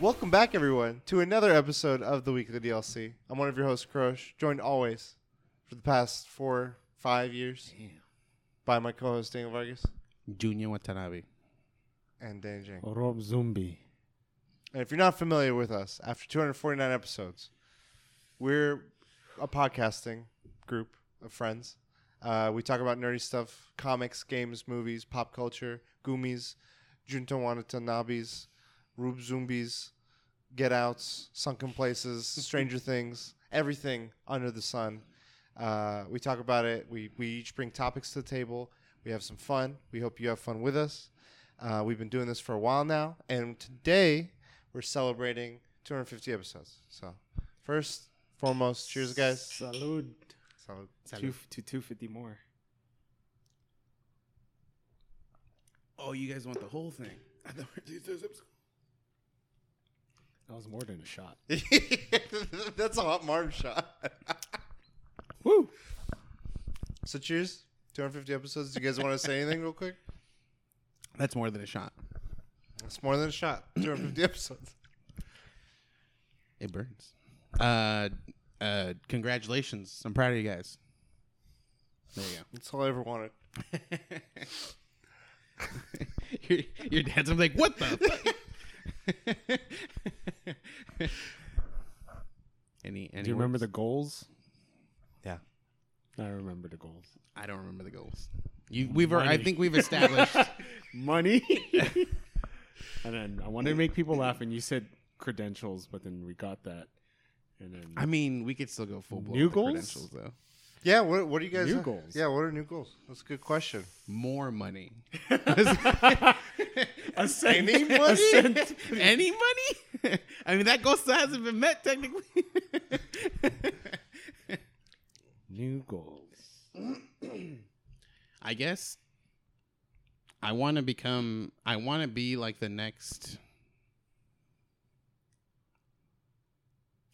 Welcome back, everyone, to another episode of the Weekly DLC. I'm one of your hosts, Crush, joined always for the past four, five years by my co-host Daniel Vargas Junior Watanabe. and Danny Jang. Rob Zumbi. And if you're not familiar with us, after 249 episodes, we're a podcasting group of friends. Uh, we talk about nerdy stuff, comics, games, movies, pop culture, goomies, Junto Wanatanabes, Rube Zumbies, Get Outs, Sunken Places, Stranger Things, everything under the sun. Uh, we talk about it. We, we each bring topics to the table. We have some fun. We hope you have fun with us. Uh, we've been doing this for a while now, and today we're celebrating 250 episodes. So, first, foremost, cheers, guys. Salud. Salud. Two, to 250 more. Oh, you guys want the whole thing? I thought we were That was more than a shot. That's a hot Martin shot. Woo! so, cheers. 250 episodes. Do you guys want to say anything real quick? That's more than a shot. It's more than a shot. 250 episodes. It burns. Uh, uh, congratulations. I'm proud of you guys. There you go. That's all I ever wanted. go. your, your dad's I'm like, what the? fuck? any, any Do you remember words? the goals? Yeah. I remember the goals. I don't remember the goals. You, we've, I think we've established. Money. and then I wanted to make people laugh, and you said credentials, but then we got that. And then I mean, we could still go full blown. New goals? credentials, though. Yeah. What, what do you guys New have? goals. Yeah. What are new goals? That's a good question. More money. a cent, Any a money? cent. Any money? I mean, that goal still hasn't been met technically. New goals. I guess I want to become. I want to be like the next.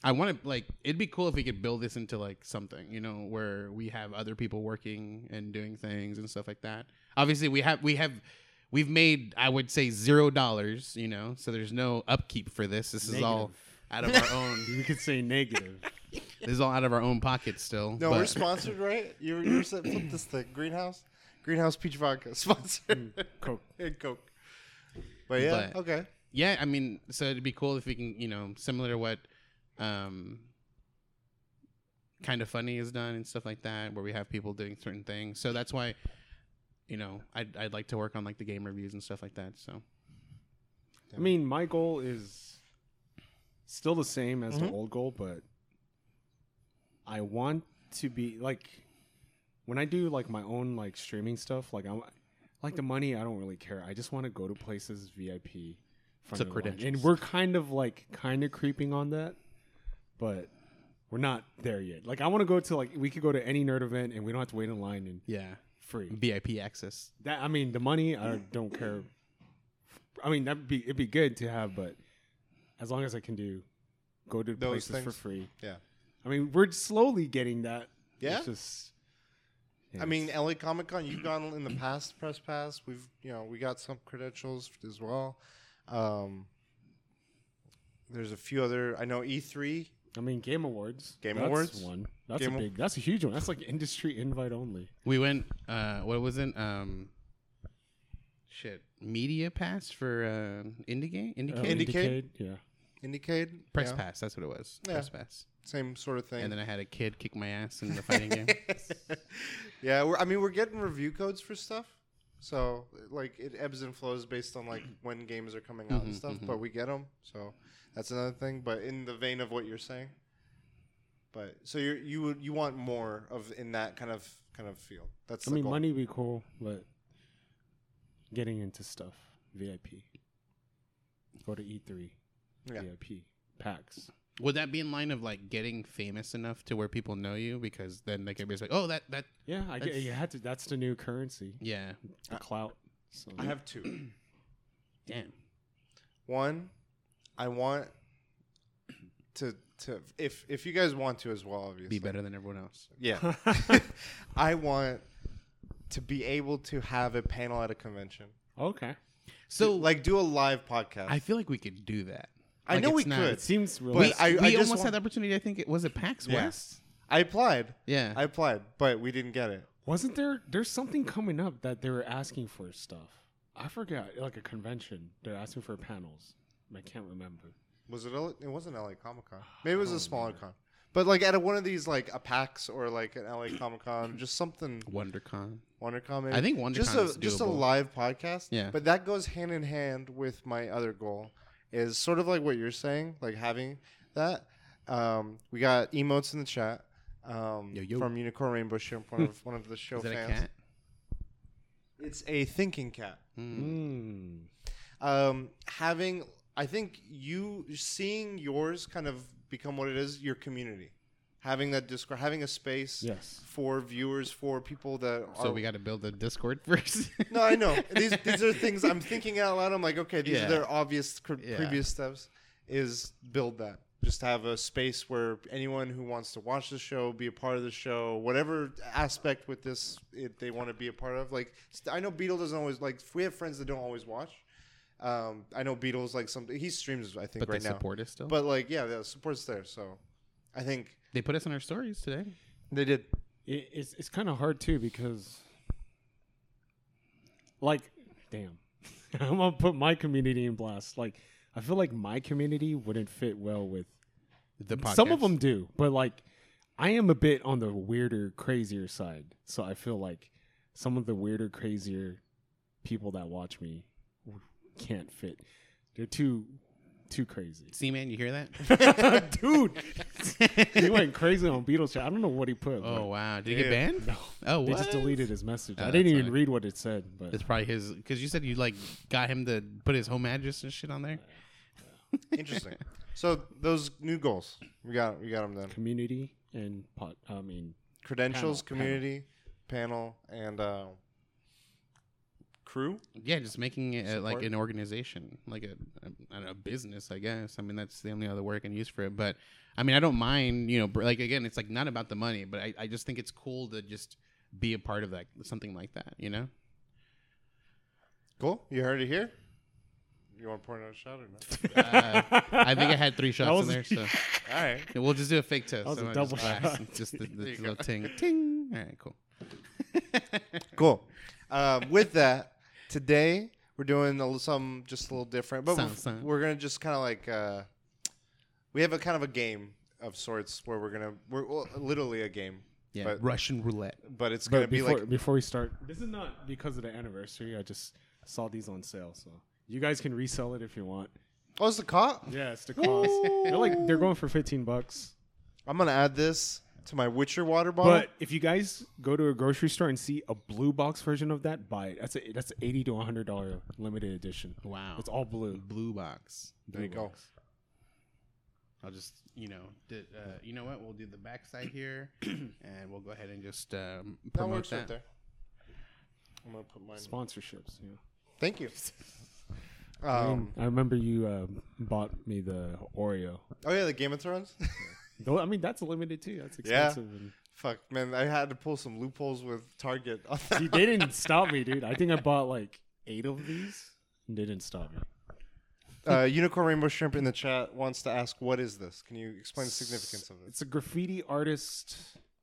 I want to like. It'd be cool if we could build this into like something, you know, where we have other people working and doing things and stuff like that. Obviously, we have we have we've made I would say zero dollars, you know, so there's no upkeep for this. This is all out of our own. We could say negative. This is all out of our own pockets still. No, but- we're sponsored, right? You you said flip this thing. Greenhouse, Greenhouse Peach Vodka sponsored. Hmm, Coke. and Coke. But yeah, But- okay. yeah, I mean, so it'd be cool if we can, you know, similar to what um kind of funny is done and stuff like that, where we have people doing certain things. So that's why, you know, I'd I'd like to work on like the game reviews and stuff like that. So I mean, my goal is still the same as Mhm. the old goal, but I want to be like when I do like my own like streaming stuff. Like I'm like the money. I don't really care. I just want to go to places VIP. front So of the line. and we're kind of like kind of creeping on that, but we're not there yet. Like I want to go to like we could go to any nerd event and we don't have to wait in line and yeah, free. VIP access. That I mean, the money I don't care. I mean, that'd be it'd be good to have, but as long as I can do, go to Those places for free. Yeah. I mean, we're slowly getting that. Yeah? It's just. yeah, I mean, it's- LA Comic Con, you've gone in the past, press pass. We've, you know, we got some credentials as well. Um, there's a few other. I know E E3. I mean, Game Awards. Game that's Awards? one. That's Game a big. That's a huge one. That's like industry invite only. We went. uh What was it? Um, shit, media pass for uh, indie game, indie Uh, game? Indicate? Yeah. Indiecade. press yeah, pass. That's what it was. Yeah. Press pass. Same sort of thing. And then I had a kid kick my ass in the fighting game. yeah, we're, I mean, we're getting review codes for stuff. So, like, it ebbs and flows based on, like, when games are coming out and Mhm, stuff, mhm. but we get them. So, that's another thing. But in the vein of what you're saying. But, so you you would you want more of in that kind of kind of field. That's I mean, goal. money would be cool, but getting into stuff VIP. Go to E3. Yeah. VIP packs. Would that be in line of like getting famous enough to where people know you? Because then they could be like, oh, that that Yeah, I get. You had to. That's the new currency. yeah, The clout. So I have two. damn. One, I want to to if if you guys want to as well, obviously Be better than everyone else. Yeah, I want to be able to have a panel at a convention. okay. So like do a live podcast. I feel like we could do that. I Like, know we not- could. It seems But really. we I- we I just almost want- had the opportunity. I think it was it PAX Yeah. West. I applied. Yeah. I applied, but we didn't get it. Wasn't there? There's something coming up that they were asking for stuff. I forgot, like a convention. They're asking for panels. I can't remember. Was it? L- It wasn't LA Comic Con. Maybe it was a smaller remember. con. But like at a, one of these like a PAX or like an LA Comic Con, just something WonderCon. WonderCon. Maybe. I think WonderCon just a is just a live podcast. Yeah. But that goes hand in hand with my other goal, is sort of like what you're saying, like having that. Um, we got emotes in the chat um, Yo, yo. from Unicorn Rainbow Shrimp, one of one of the show Is that fans. a cat? It's a thinking cat. Mm. Mm. um, having I think you seeing yours kind of become what it is, your community, having that discord, having a space Yes. for viewers, for people that are. So we got to build a Discord first. no, I know these these are things I'm thinking out loud. I'm like, okay, these Yeah. are their obvious cr- Yeah. previous steps. Is build that. Just have a space where anyone who wants to watch the show, be a part of the show, whatever aspect with this it, they want to be a part of. Like st- I know Beetle doesn't always like. We have friends that don't always watch. Um, I know Beatles like something. He streams, I think, but right they now. support us still. But like, yeah, the support's there. So I think they put us in our stories today. they did. It, it's it's kind of hard too because, like, damn, I'm gonna put my community in blast. Like, I feel like my community wouldn't fit well with The podcast. some of them do, but like, I am a bit on the weirder, crazier side. So I feel like some of the weirder, crazier people that watch me can't fit. They're too too crazy. See, man, you hear that? Dude, he went crazy on Beatles chat. I don't know what he put. Oh wow, did he get banned? No. Oh, They just deleted his message. Oh, I didn't even fine. read what it said, but It's probably his because you said you like got him to put his home address and shit on there. Interesting. so those new goals, we got we got them then. community and pot. I mean, Credentials, Panel, panel. community, panel, and uh, crew. Yeah, just making it uh, like an organization, like a, a, I don't a business, I guess. I mean, that's the only other word I can use for it. But I mean, I don't mind, you know, br- like again, it's like not about the money, but I, I just think it's cool to just be a part of that, something like that, you know? Cool. You heard it here. You want to pour another shot or not? Uh, I think I had three shots was- in there, so All right. We'll just do a fake test. was a So I double just shot. Just the, the little go. ting, ting. All right, cool. Cool. Um, with that, today we're doing a, some just a little different, but Some- we're, some. we're gonna just kind of like uh, we have a kind of a game of sorts where we're gonna we're well, literally a game, Yeah, But- Russian roulette. but it's gonna but be before like before we start, this is not because of the anniversary. I just saw these on sale, so you guys can resell it if you want. oh, it's the cop. Yeah, it's the cost. they're like they're going for fifteen bucks. I'm gonna add this to my Witcher water bottle. But if you guys go to a grocery store and see a blue box version of that, buy it. That's a that's an eighty to hundred dollar limited edition. Wow. It's all blue. blue box. there you Blue go. I'll just, you know, did, uh, you know what? We'll do the backside here, and we'll go ahead and just um, That promote works that. right there. I'm gonna put mine. Sponsorships. Yeah. Thank you. I, mean, Um, I remember you uh, bought me the Oreo. oh yeah, the Game of Thrones. Though I mean that's limited too. That's Yeah. expensive. and- Fuck, man, I had to pull some loopholes with Target. See, they didn't stop me, dude. I think I bought like eight of these. And they didn't stop me. uh, Unicorn Rainbow Shrimp in the chat wants to ask, "What is this? Can you explain the significance of it?" It's a graffiti artist.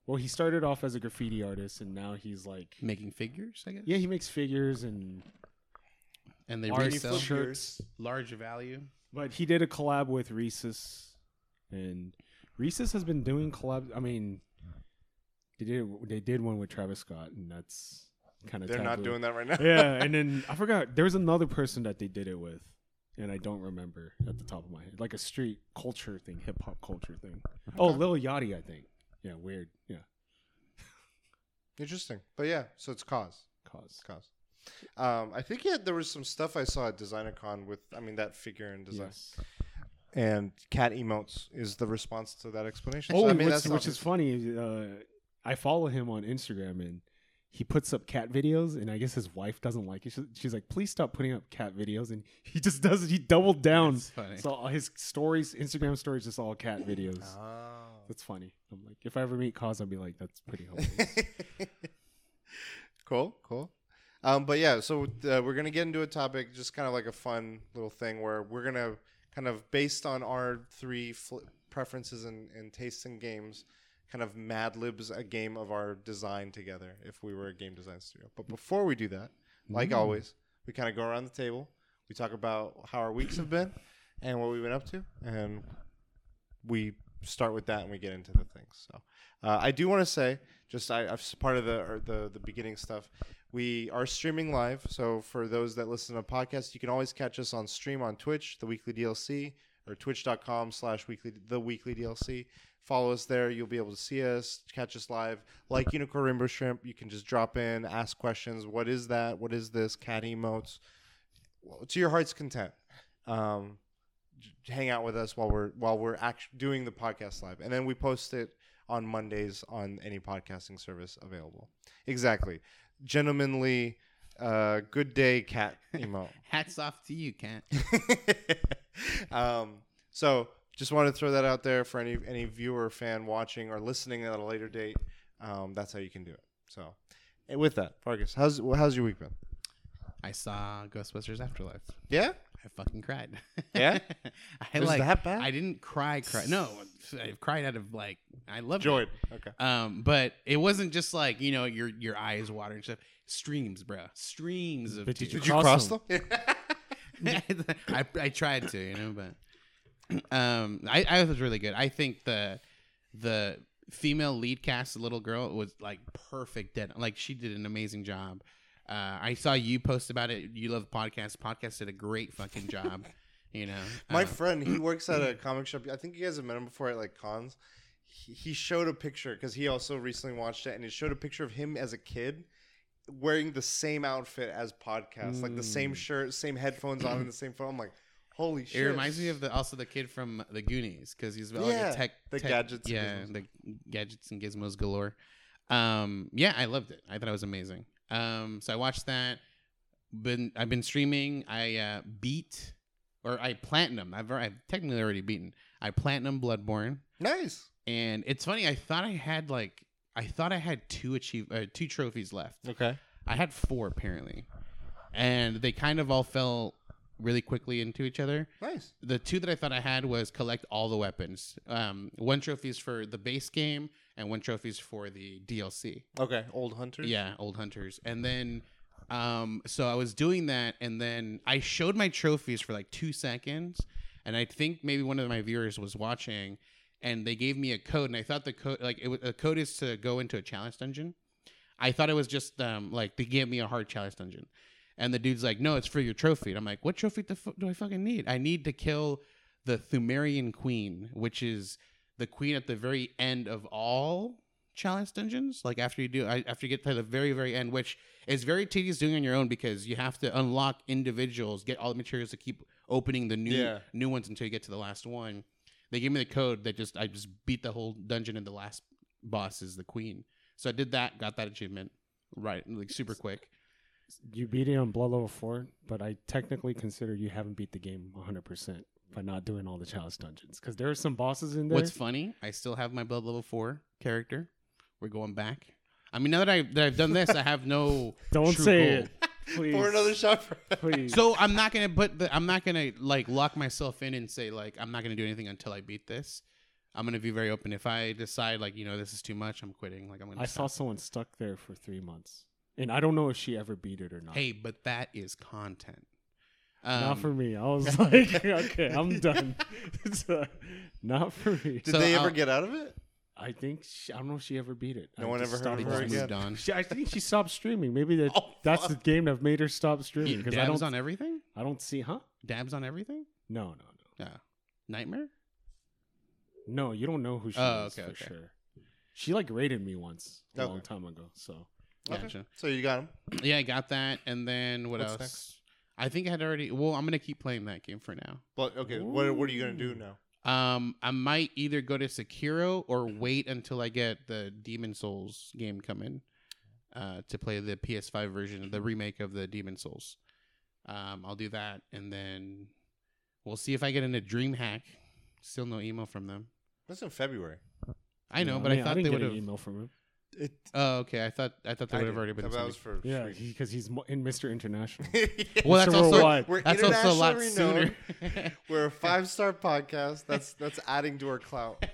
Well, he started off as a graffiti artist, and now he's like, Making figures, I guess. yeah, he makes figures and and they Art resell shirts. large value. But he did a collab with Reese's, and Reese's has been doing collabs. I mean, they did they did one with Travis Scott, and that's kind of They're not doing that right now. yeah, and then I forgot there was another person that they did it with, and I don't remember at the top of my head, like a street culture thing, hip hop culture thing. Oh, Lil Yachty, I think. Yeah, weird. Yeah, Interesting, but yeah. So it's KAWS, KAWS. KAWS. Um, I think yeah, there was some stuff I saw at DesignerCon with, I mean, that figure and design. Yes. And cat emotes is the response to that explanation. Oh, so, I mean, which, that's which is funny. Uh, I follow him on Instagram, and he puts up cat videos, and I guess his wife doesn't like it. She's, she's like, "Please stop putting up cat videos," and he just does it. He doubled down. That's funny. So his stories, Instagram stories, just all cat videos. Oh. That's funny. I'm like, if I ever meet KAWS, I'll be like, that's pretty hilarious. cool, cool. Um, but yeah, so uh, we're gonna get into a topic, just kind of like a fun little thing where we're gonna kind of based on our three fl- preferences and, and tastes in games, kind of Mad Libs a game of our design together if we were a game design studio. But before we do that, like Mm. always, we kind of go around the table. We talk about how our weeks have been and what we've been up to, and we start with that and we get into the things. So uh, I do want to say, just I, I've part of the or the the beginning stuff. We are streaming live, so for those that listen to podcasts, you can always catch us on stream on Twitch, the Weekly DLC, or twitch.com slash weekly the weekly DLC. Follow us there. You'll be able to see us, catch us live. Like Unicorn Rainbow Shrimp, you can just drop in, ask questions. What is that? What is this? Cat emotes. Well, to your heart's content. Um, hang out with us while we're while we're act- doing the podcast live, and then we post it on Mondays on any podcasting service available. Exactly, gentlemanly, uh, good day cat emote. Hats off to you, Cat. um, so just wanted to throw that out there for any any viewer, fan watching or listening at a later date. Um, that's how you can do it. So, and with that, Vargas, how's how's your week been? I saw Ghostbusters Afterlife. Yeah, I fucking cried. Yeah? I Was like that bad? I didn't cry. Cry. No, I cried out of like I love it. joy. Okay. Um, but it wasn't just like you know your your eyes watering stuff. Streams, bro. Streams of But did tears. Did you cross them? I I tried to, you know, but um, I I was really good. I think the the female lead cast, the little girl, was like perfect. Dead, like she did an amazing job. Uh, I saw you post about it. You love podcast. Podcast did a great fucking job. You know, My Uh, friend, he works at a comic shop. I think you guys have met him before at like cons. He, he showed a picture because he also recently watched it, and he showed a picture of him as a kid wearing the same outfit as podcast, like the same Mm. shirt, same headphones on, and the same phone. I'm like, holy shit! It reminds me of the also the kid from the Goonies because he's like Yeah, a tech, the tech- gadgets yeah, the gadgets and gizmos galore. Um, yeah, I loved it. I thought it was amazing. Um, so I watched that. Been I've been streaming. I uh, beat or I platinum. I've I've technically already beaten. I platinum Bloodborne, nice. and it's funny. I thought I had like I thought I had two achieve uh, two trophies left. Okay. I had four apparently, and they kind of all fell really quickly into each other Nice. the two that I thought I had was collect all the weapons. Um, one trophy is for the base game, and one trophies for the DLC. Okay. Old hunters. Yeah, old hunters. And then, um, so I was doing that, and then I showed my trophies for like two seconds, and I think maybe one of my viewers was watching, and they gave me a code, and I thought the code, like, it, was, a code is to go into a challenge dungeon. I thought it was just um, like they gave me a hard challenge dungeon, and the dude's like, "No, it's for your trophy." And I'm like, "What trophy the fu- do I fucking need? I need to kill the Pthumerian Queen, which is the queen at the very end of all challenge dungeons. Like after you do, I, after you get to the very very end, which is very tedious doing on your own because you have to unlock individuals, get all the materials to keep opening the new Yeah. new ones until you get to the last one. They gave me the code that just I just beat the whole dungeon and the last boss is the queen. So I did that, got that achievement right, like super quick. You beat it on blood level four, but I technically consider you haven't beat the game 100 percent by not doing all the challenge dungeons because there are some bosses in there. What's funny? I still have my blood level four character. We're going back. I mean, now that I that I've done this, I have no. Don't true say goal. it, please. For another shot. For please. So I'm not gonna put the. I'm not gonna like lock myself in and say like I'm not gonna do anything until I beat this. I'm gonna be very open. If I decide like you know this is too much, I'm quitting. Like I'm gonna. I saw someone stuck there for three months, and I don't know if she ever beat it or not. Hey, but that is content. Um, not for me. I was like, okay, I'm done. Uh, not for me. Did So they ever I'll- get out of it? I think she, I don't know if she ever beat it. No I one ever heard of stopped her again. moved on. She, I think she stopped streaming. Maybe that Oh, that's the game that made her stop streaming You because I dabs don't on everything. I don't see huh? Dabs on everything. No, no, no. Yeah. Nightmare. No, you don't know who she Oh, is okay, for okay. sure. She like rated me once a Okay. long time ago. So Okay. Gotcha. So you got him. Yeah, I got that, and then what What's else? next? I think I had already. Well, I'm gonna keep playing that game for now. But okay, what what are you gonna do now? Um, I might either go to Sekiro or wait until I get the Demon's Souls game coming, uh, to play the PS5 version, of the remake of the Demon's Souls. Um, I'll do that, and then we'll see if I get into DreamHack. Still no email from them. That's in February. I know, Yeah, but I, mean, thought didn't they get would an have. email from him. It, Oh, okay. I thought I thought they I would have did. already been. That Sunday. was for Yeah, streaming. because he's mo- in Mr. International. well, that's Mr. also Worldwide. We're that's also a lot internationally sooner. We're a five star podcast. That's that's adding to our clout.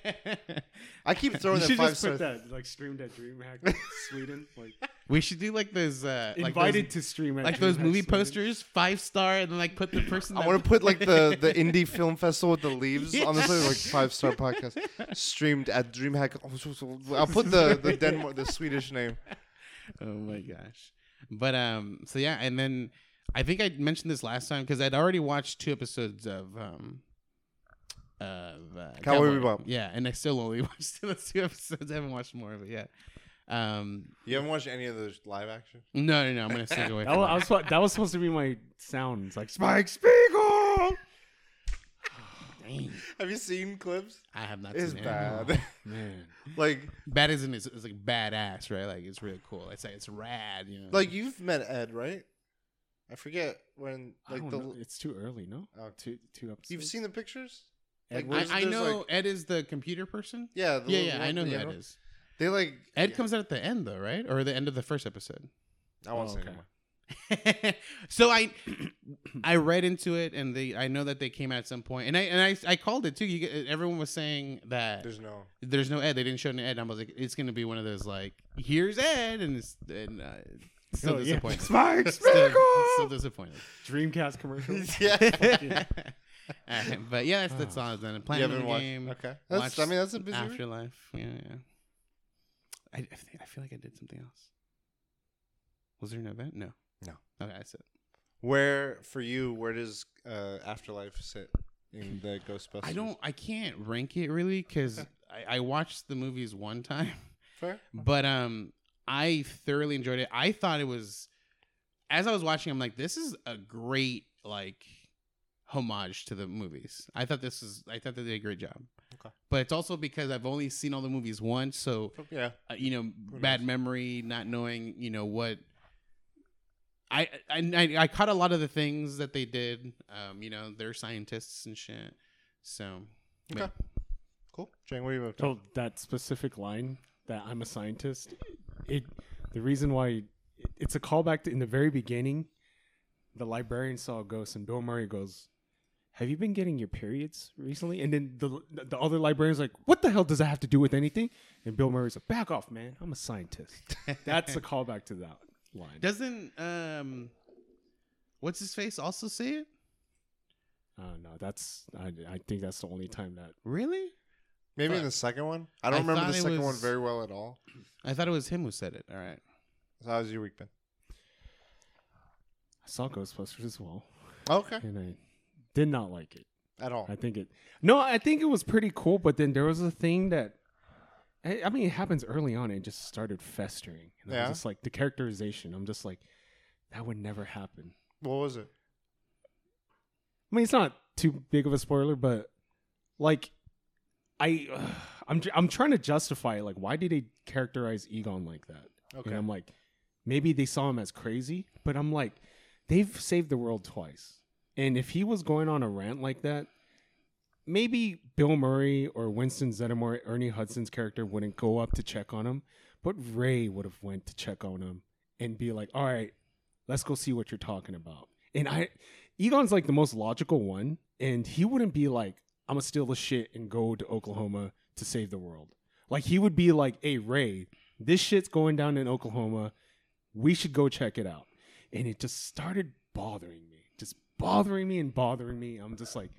I keep throwing you that should five just star. put that like streamed at DreamHack Sweden. Like we should do like those uh, like invited those, to stream at like those movie Sweden. posters, five star, and then like put the person. I want to put like the the indie film festival with the leaves on the side, like five star podcast streamed at DreamHack. I'll put the the Denmark the Swedish name. Oh my gosh. But um so yeah, and then I think I mentioned this last time because I'd already watched two episodes of um of uh, Cowboy Bebop. Yeah, and I still only watched those two episodes. I haven't watched more of it yet. Um You haven't watched any of those live action? no no no, I'm gonna stay away That from was, that. Was, that was supposed to be my sounds, like Spike Spiegel. Dang. Have you seen clips? I have not It's seen it. bad. Man, like Bad isn't it's, it's like badass, right? Like it's really cool. It's like it's rad, you know. like you've met Ed, right? I forget when like the know. it's too early, no? Oh. Two two episodes. you've seen the pictures. Ed like, I, I know like- Ed is the computer person. Yeah, the Yeah, little yeah, I know who Ed no? is. They like Ed yeah, comes out at the end though, right? Or the end of the first episode. I won't Oh, say okay. anymore. so I I read into it and they I know that they came out at some point and I and I, I called it too. You get, everyone was saying that there's, no There's no. no Ed. They didn't show any Ed. And I was like, it's gonna be one of those like here's Ed and it's and uh, still Oh, yeah. disappointed. Spike still, Spiegel. still disappointed. Dreamcast commercials. yeah. Uh, but yeah, that's that's all I've done. You Playing the game. Okay. That's. I mean, that's a busy. week. Afterlife. Yeah, yeah. I I, feel like I did something else. Was there an event? No. No. Okay, I said. Where for you? Where does uh, Afterlife sit in the Ghostbusters? I don't. I can't rank it really because I, I watched the movies one time, Fair. but um, I thoroughly enjoyed it. I thought it was, as I was watching, I'm like, this is a great like homage to the movies. I thought this is. I thought they did a great job. Okay. But it's also because I've only seen all the movies once, so Yeah. uh, you know, Who bad knows? memory, not knowing, you know, what. I, I I I caught a lot of the things that they did. Um, you know, they're scientists and shit. So, Okay. yeah. Cool. Jane, what are you up to? So that specific line that I'm a scientist, it the reason why it, it's a callback to in the very beginning, the librarian saw a ghost and Bill Murray goes, "Have you been getting your periods recently?" And then the the other librarian's like, "What the hell does that have to do with anything?" And Bill Murray's like, "Back off, man! I'm a scientist." That's a callback to that line. Doesn't um, what's his face also say it? Uh, no, that's I, I think that's the only time that Really? Maybe in the second one. I don't I remember thought the it second one was- very well at all. I thought it was him who said it. All right. So how's your week been? I saw Ghostbusters as well, Okay. and I did not like it. At all. I think it. No, I think it was pretty cool. But then there was a thing that, I, I mean, it happens early on. And it just started festering. And Yeah. I'm just like the characterization. I'm just like, that would never happen. What was it? I mean, it's not too big of a spoiler, but like, I, I'm, I'm trying to justify it. Like, why did they characterize Egon like that? Okay. And I'm like, maybe they saw him as crazy, but I'm like, they've saved the world twice. And if he was going on a rant like that, maybe Bill Murray or Winston Zeddemore, Ernie Hudson's character wouldn't go up to check on him, but Ray would have went to check on him and be like, "All right, let's go see what you're talking about." And I, Egon's like the most logical one, and he wouldn't be like, "I'm gonna steal the shit and go to Oklahoma to save the world." Like he would be like, "Hey Ray, this shit's going down in Oklahoma. We should go check it out." And it just started bothering bothering me and bothering me. I'm just like,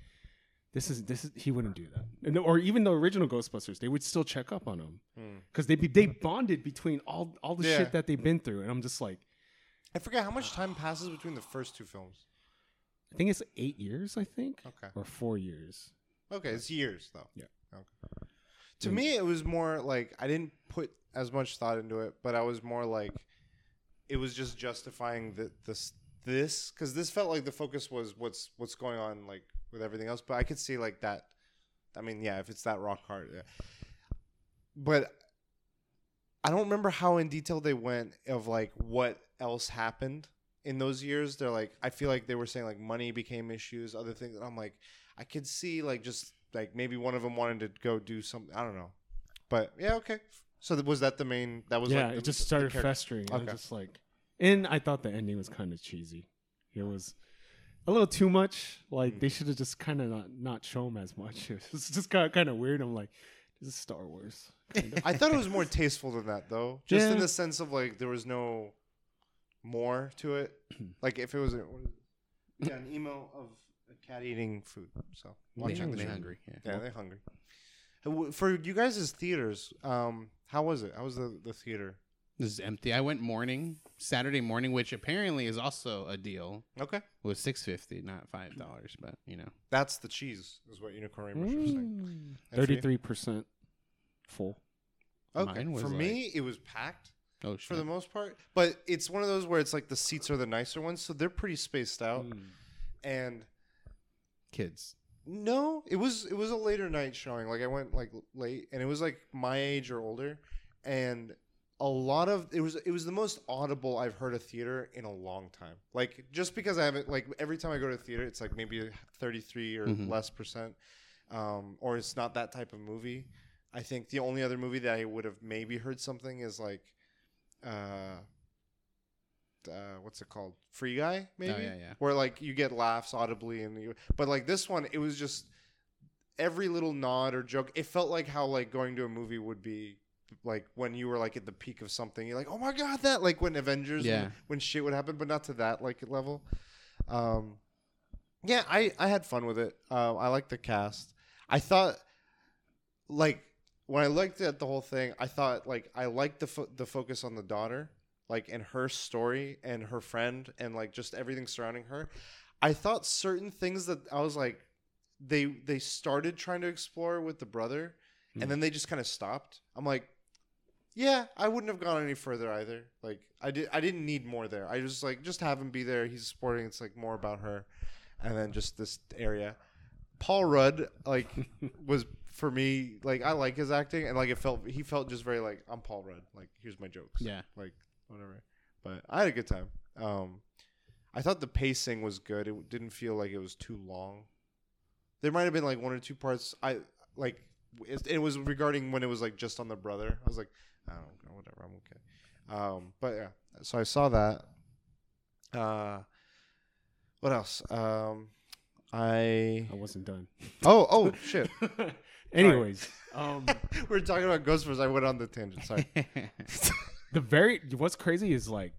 this is this is he wouldn't do that. And, or even the original Ghostbusters, they would still check up on him Hmm. because they be, they bonded between all all the Yeah. shit that they've been through. And I'm just like, I forget how much time passes between the first two films. I think it's eight years, I think, Okay. or four years. Okay, it's years though. Yeah. Okay. To me, it was more like I didn't put as much thought into it, but I was more like it was just justifying that the this this because this felt like the focus was what's what's going on like with everything else. But I could see like that. I mean, yeah, if it's that rock hard, yeah. But I don't remember how in detail they went of like what else happened in those years. They're like, I feel like they were saying like money became issues, other things. And I'm like, I could see like just like maybe one of them wanted to go do something. I don't know, but yeah, okay, So was that the main? That was yeah, like the, it just started festering. Okay. just like, and I thought the ending was kind of cheesy. It was a little too much. Like Mm. they should have just kind of not, not show him as much. It's just kind of kind of weird. I'm like, this is Star Wars. kind of. I thought it was more tasteful than that, though. Just in the sense of like there was no more to it. like if it was a, what is it? yeah, an email of a cat eating food. So They, watching they show. hungry. Yeah. Yeah, they're hungry. Uh, For you guys' theaters, um, how was it? How was the, the theater? This is empty. I went morning, Saturday morning, which apparently is also a deal. Okay, It was six fifty, not five dollars, but you know. that's the cheese, is what Unicorn Rainbow was saying. And for you? Thirty-three percent full. Okay, for like- me, it was packed Oh sure. for the most part, but it's one of those where it's like the seats are the nicer ones, so they're pretty spaced out. Mm. And Kids. no, it was it was a later night showing. Like I went like late, and it was like my age or older, and a lot of it was it was the most audible I've heard a theater in a long time. Like just because I haven't like every time I go to the theater, it's like maybe thirty three or Mhm. less percent, um, or it's not that type of movie. I think the only other movie that I would have maybe heard something is like, uh, uh, what's it called? Free Guy, maybe. Oh, yeah, yeah. Where like you get laughs audibly, and you, but like this one, it was just every little nod or joke. It felt like how like going to a movie would be. Like when you were like at the peak of something, you're like, "Oh my god!" That like when Avengers, Yeah. when, when shit would happen, but not to that like level. Um, yeah, I I had fun with it. Uh, I liked the cast. I thought, like, when I looked at the whole thing, I thought like I liked the fo- the focus on the daughter, like and her story and her friend and like just everything surrounding her. I thought certain things that I was like, they they started trying to explore with the brother, Hmm. and then they just kind of stopped. I'm like. Yeah, I wouldn't have gone any further either. Like I did, I didn't need more there. I just like just have him be there. He's supporting. It's like more about her, and then just this area. Paul Rudd like was for me like I like his acting and like it felt he felt just very like I'm Paul Rudd. Like here's my jokes. Yeah. Like whatever. But I had a good time. Um, I thought the pacing was good. It didn't feel like it was too long. There might have been like one or two parts. I like it, it was regarding when it was like just on the brother. I was like, I don't know, whatever. I'm okay. Um, but yeah, so I saw that. Uh, what else? Um, I I wasn't done. oh oh shit. Anyways, um, we are talking about Ghostbusters. I went on the tangent. Sorry. the very what's crazy is like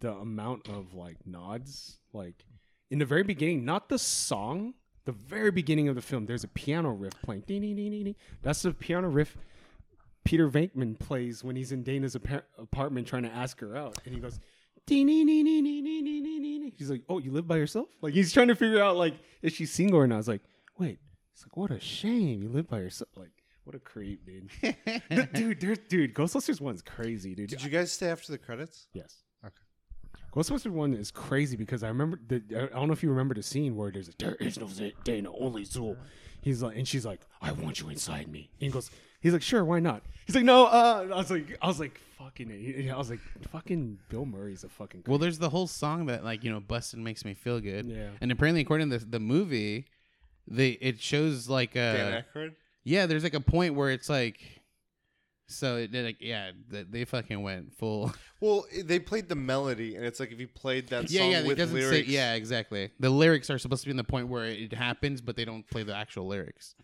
the amount of like nods. Like in the very beginning, not the song. The very beginning of the film, there's a piano riff playing. Ding, ding, ding, ding, ding. That's the piano riff Peter Venkman plays when he's in Dana's apartment trying to ask her out, and he goes. He's like, oh, you live by yourself? Like he's trying to figure out like is she single or not? I was like, wait, it's like what a shame you live by yourself. Like what a creep, dude. dude, dude, Ghostbusters one's crazy, dude. Did you guys stay after the credits? Yes. Okay. Ghostbusters one is crazy because I remember the, I don't know if you remember the scene where there's a there is no Dana only Zuul, He's like, and she's like, I want you inside me. And he goes, he's like, sure, why not? He's like, no. Uh, I was like, I was like, fucking. it. I was like, fucking Bill Murray's a fucking. well, there's the whole song that like you know, busted makes me feel good. Yeah. And apparently, according to the, the movie, they it shows like uh Dan Aykroyd. yeah, there's like a point where it's like, so it did like yeah, they, they fucking went full. Well, they played the melody, and it's like if you played that yeah, song yeah, it with doesn't lyrics. say yeah, exactly. The lyrics are supposed to be in the point where it happens, but they don't play the actual lyrics,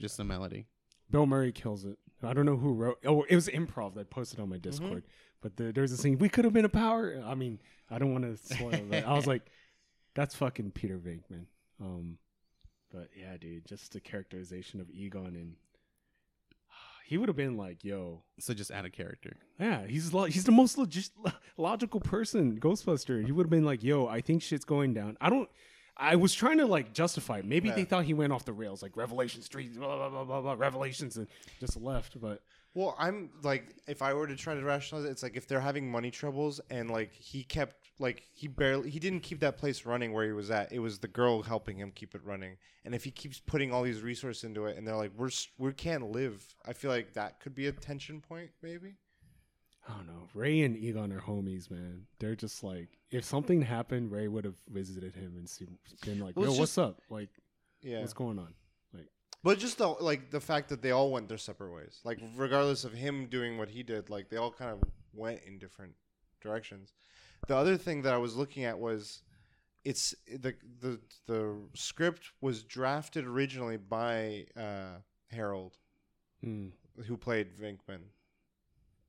just the melody. Bill Murray kills it. I don't know who wrote. Oh, it was improv that posted on my Mm-hmm. Discord. But the, there's a scene. We could have been a power. I mean, I don't want to spoil it. I was like, that's fucking Peter Venkman. Um, but yeah, dude, just the characterization of Egon and he would have been like, yo, So just add a character. yeah, he's lo- he's the most logis- logical person, Ghostbuster. He would have been like, "Yo, I think shit's going down." I don't. I was trying to like justify. it. Maybe they thought he went off the rails, like Revelations three, blah blah blah blah blah, Revelations, and just left. But Well, I'm like, if I were to try to rationalize it, it's like if they're having money troubles and like he kept like he barely he didn't keep that place running where he was at. It was the girl helping him keep it running. And if he keeps putting all these resources into it, and they're like, we're we can't live. I feel like that could be a tension point, maybe. I don't know. Ray and Egon are homies, man. They're just like, if something happened, Ray would have visited him and seen, been like, Well, "Yo, it's what's up? Like, Yeah. what's going on?" Like, But just the like the fact that they all went their separate ways. Like regardless of him doing what he did, like they all kind of went in different directions. The other thing that I was looking at was it's the the the script was drafted originally by uh, Harold, Hmm. who played Vinkman,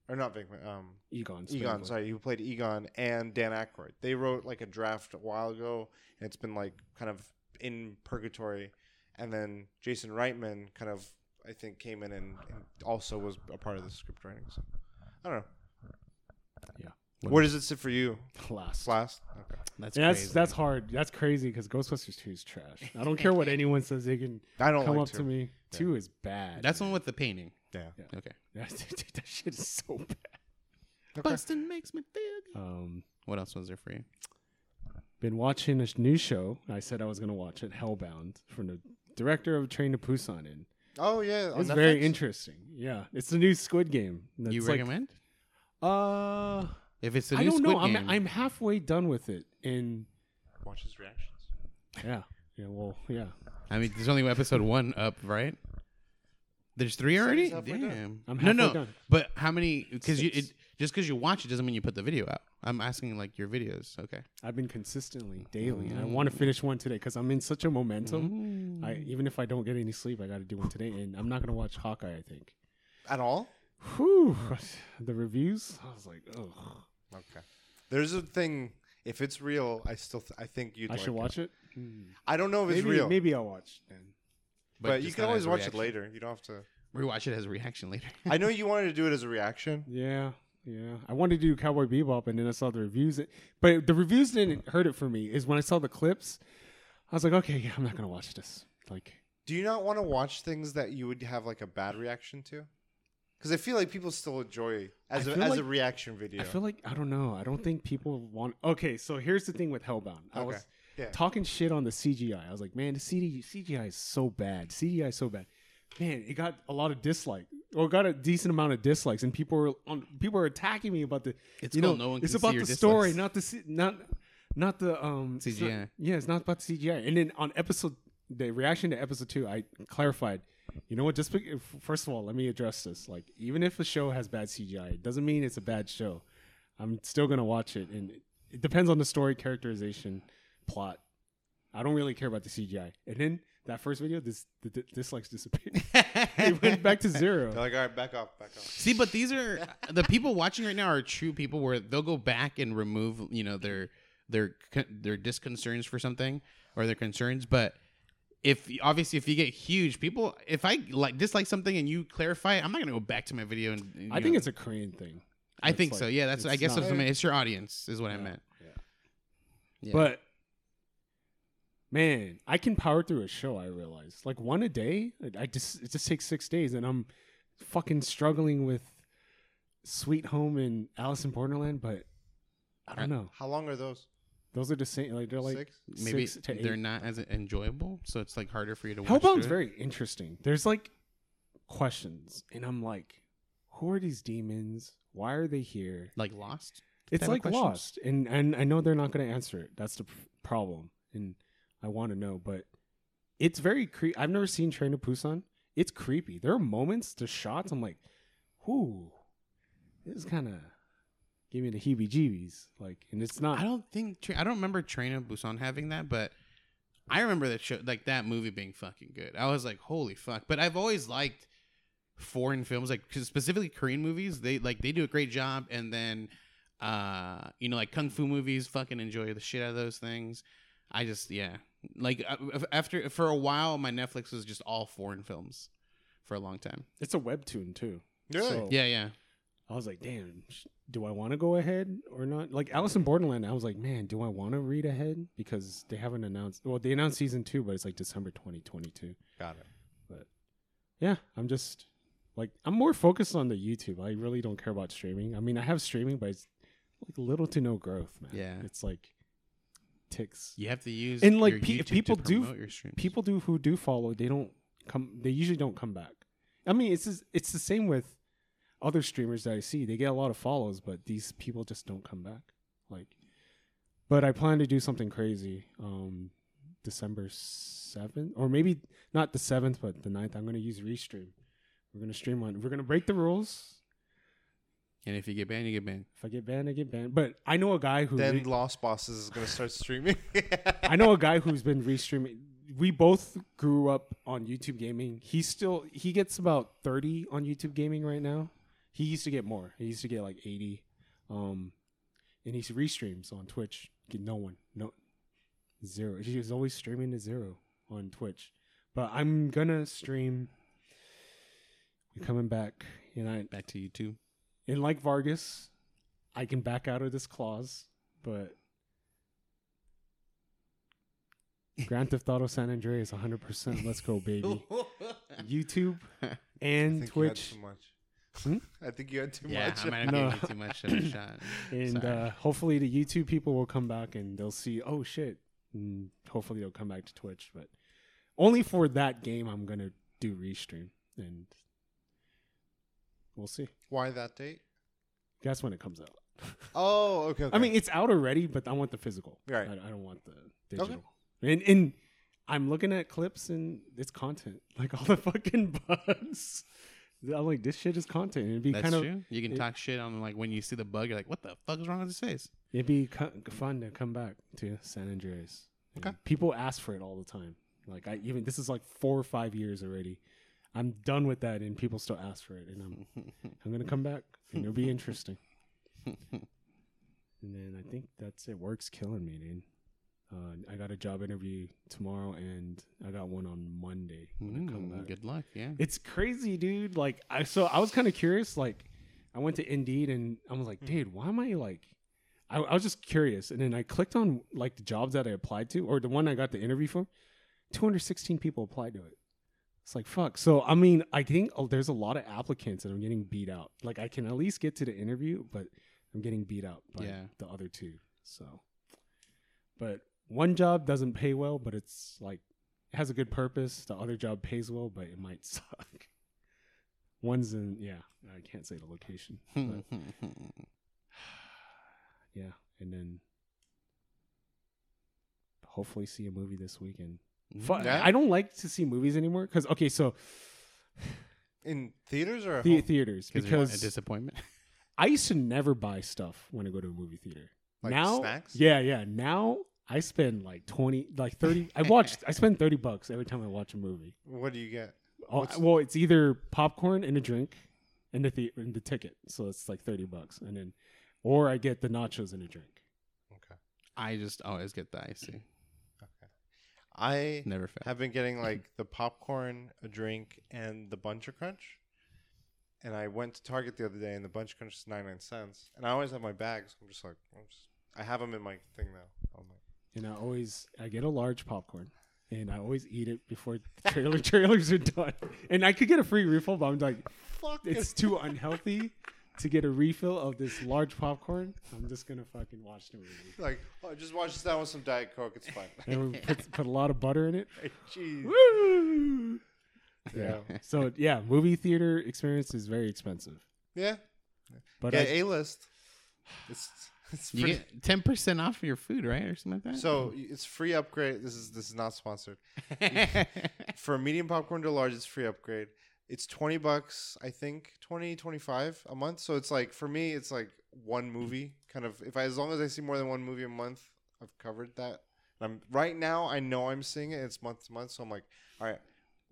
or not Vinkman, um, Egon. Egon. Sorry, who played Egon and Dan Aykroyd. They wrote like a draft a while ago, and it's been like kind of in purgatory. And then Jason Reitman kind of, I think, came in and, and also was a part of the script writing. So I don't know. Yeah. Where does it sit for you? Last. Last. Okay. That's Yeah, that's crazy. that's hard. That's crazy because Ghostbusters Two is trash. I don't care what anyone says. They can I don't come like up two. to me. Yeah. Two is bad. That's the one with the painting. Yeah. Okay. That, dude, that shit is so bad. Okay. Bustin' makes me feel. good. Um, What else was there for you? been watching a new show. I said I was gonna watch it, Hellbound, from the director of Train to Busan, In Oh yeah. on it's very interesting. Yeah, it's the new Squid Game. you It's like- recommend? uh, if it's the I don't Squid know. I'm I'm halfway done with it, and Watch his reactions. yeah, yeah. Well, yeah. I mean, there's only episode one up, right? There's three already. he's halfway done. Damn. I'm no, halfway no. done. But how many? Because you it, just because you watch it doesn't mean you put the video out. I'm asking like your videos. Okay. I've been consistently daily, and I Mm. want to finish one today because I'm in such a momentum. Mm. I even if I don't get any sleep, I got to do one today, and I'm not gonna watch Hawkeye. I think. At all? Whew, the reviews. I was like, oh, Okay. There's a thing. If it's real, I still th- I think you'd. I like should watch it. Hmm. I don't know if it's Maybe, real, maybe I'll watch then. but, you just can not always as a watch reaction. it later. You don't have to. Rewatch it as a reaction later. I know you wanted to do it as a reaction. Yeah, yeah. I wanted to do Cowboy Bebop, and then I saw the reviews. But the reviews didn't hurt it for me. Is when I saw the clips, I was like, okay, yeah, I'm not gonna watch this. Like, Do you not want to watch things that you would have like a bad reaction to? Because I feel like people still enjoy as I a, feel as a reaction video. I feel like I don't know. I don't think people want. Okay, so here's the thing with Hellbound. I Okay. was Yeah. talking shit on the CGI. I was like, man, the CD, CGI is so bad. CGI is so bad. Man, it got a lot of dislike, or got a decent amount of dislikes, and people were on. People were attacking me about the. It's you know, cool, no one it's can about see the story, dislikes. not the C- not not the um it's not- CGI. yeah, it's not about the CGI. And then on episode, the reaction to episode two, I clarified. You know what? Just be- first of all, let me address this. Like, even if a show has bad CGI, it doesn't mean it's a bad show. I'm still gonna watch it, and it, it depends on the story, characterization, plot. I don't really care about the CGI. And then that first video, this the, the dislikes disappeared. it went back to zero. They're zero. like, all right, back off, back off. See, but these are the people watching right now are true people where they'll go back and remove, you know, their their their disconcerns for something or their concerns. But if obviously if you get huge, people if I like dislike something and you clarify, it, I'm not gonna go back to my video and. you I think know- it's a Korean thing. I it's think like- so. Yeah, that's. I it's guess not- it's, I mean, it's your audience is what I Yeah, meant. yeah. Yeah. But man, I can power through a show. I realize, like one a day. I- I just it just takes six days, and I'm fucking struggling with Sweet Home and Alice in Borderland. But I don't know. How long are those? Those are the same. Like they're like Six? maybe six to they're eight. not as enjoyable, so it's like harder for you to watch. Hellbound's through it. very interesting. There's like questions, and I'm like, who are these demons? Why are they here? like Lost. It's type of like questions. lost, and and I know they're not going to answer it. That's the p- problem, and I want to know, but it's very creepy. I've never seen Train to Busan. It's creepy. There are moments, the shots. I'm like, whoo, this is kind of give me the heebie-jeebies. Like, and it's not. I don't think I don't remember Train of Busan having that, but I remember that show, like that movie being fucking good. I was like, holy fuck! But I've always liked foreign films, like 'cause specifically Korean movies. They like they do a great job, and then uh, you know, like kung fu movies. Fucking enjoy the shit out of those things. I just yeah, like uh, after for a while, my Netflix was just all foreign films for a long time. It's a webtoon too. Really? So Yeah, yeah. I was like, damn, do I want to go ahead or not? Like Alice in Borderland, I was like, man, do I want to read ahead because they haven't announced. Well, they announced season two, but it's like December 2022. Got it. But yeah, I'm just like I'm more focused on the YouTube. I really don't care about streaming. I mean, I have streaming, but it's like little to no growth, man. Yeah. it's like ticks. You have to use And, like, pe- people do- your. People do who do follow, they don't come. They usually don't come back. I mean, it's just, it's the same with other streamers that I see. They get a lot of follows, but these people just don't come back. Like, but I plan to do something crazy. Um, December seventh, or maybe not the seventh, but the 9th, I'm gonna use Restream. We're gonna stream on. We're gonna break the rules. And if you get banned, you get banned. If I get banned, I get banned. But I know a guy who. Then re- Lost Bosses is gonna start streaming. I know a guy who's been restreaming. We both grew up on YouTube gaming. He still he gets about 30 on YouTube gaming right now. He used to get more. He used to get like 80. Um and he restreams on Twitch. Get no one. No zero. He was always streaming to zero on Twitch. But I'm gonna stream we're coming back and I Back to you too. and like Vargas, I can back out of this clause, but Grand Theft Auto San Andreas 100%. Let's go, baby. YouTube and Twitch. You had too much. Hmm? I think you had too yeah, much. I might have No. given you too much of a shot. And uh, hopefully the YouTube people will come back and they'll see, oh shit. And hopefully they'll come back to Twitch. But only for that game, I'm going to do restream. And we'll see. Why that date? That's when it comes out. Oh, okay. okay. I mean, it's out already, but I want the physical. Right. I, I don't want the digital. And and I'm looking at clips and it's content. Like all the fucking bugs. I'm like, this shit is content. It'd be That's kind of true. You can it- talk shit on like when you see the bug, you're like, "What the fuck is wrong with his face?" it'd be co- fun to come back to San Andreas. And Okay. People ask for it all the time. Like I even this is like four or five years already. I'm done with that, and people still ask for it, and I'm I'm gonna come back, and it'll be interesting. And then I think that's it. Work's killing me, dude. Uh, I got a job interview tomorrow, and I got one on Monday when I come Mm, back. good luck. Yeah. It's crazy, dude. Like I so I was kind of curious. Like I went to Indeed, and I was like, dude, why am I like? I, I was just curious, and then I clicked on like the jobs that I applied to, or the one I got the interview for. Two hundred sixteen people applied to it. It's like fuck. So I mean, I think oh, there's a lot of applicants, and I'm getting beat out. Like I can at least get to the interview, but I'm getting beat out by Yeah. the other two. So, but one job doesn't pay well, but it's like it has a good purpose. The other job pays well, but it might suck. One's in yeah, I can't say the location. But yeah, and then hopefully see a movie this weekend. Fu- mm-hmm. Yeah? I don't like to see movies anymore because okay, so in theaters or the theaters because a disappointment. I used to never buy stuff when I go to a movie theater. Like now, snacks? yeah, yeah. Now I spend like twenty, like thirty. I watch. I spend thirty bucks every time I watch a movie. What do you get? Oh, well, it's either popcorn and a drink, and the, the and the ticket. So it's like thirty bucks, and then, or I get the nachos and a drink. Okay. I just always get the icy. Okay. I Never fail. have been getting like the popcorn, a drink, and the Buncha Crunch. And I went to Target the other day, and the Buncha Crunch is ninety nine cents. And I always have my bags. I'm just like, I'm just, I have them in my thing now. And I always I get a large popcorn, and I always eat it before the trailer trailers are done. And I could get a free refill, but I'm like, fuck it's too unhealthy to get a refill of this large popcorn. I'm just gonna fucking watch the movie. like, oh, just watch this down with some Diet Coke. It's fine. And we put, put a lot of butter in it. Jeez. Woo! Yeah. So yeah, movie theater experience is very expensive. Yeah. But I, A list. It's You free. get ten percent off your food, right, or something like that. so it's free upgrade. This is this is not sponsored. For medium popcorn to large, it's free upgrade. It's 20 bucks, I think, 20, 25 a month. So it's like, for me, it's like one movie. Kind of, if I, as long as I see more than one movie a month, I've covered that. I'm right now, I know I'm seeing it. It's month to month. So I'm like, all right,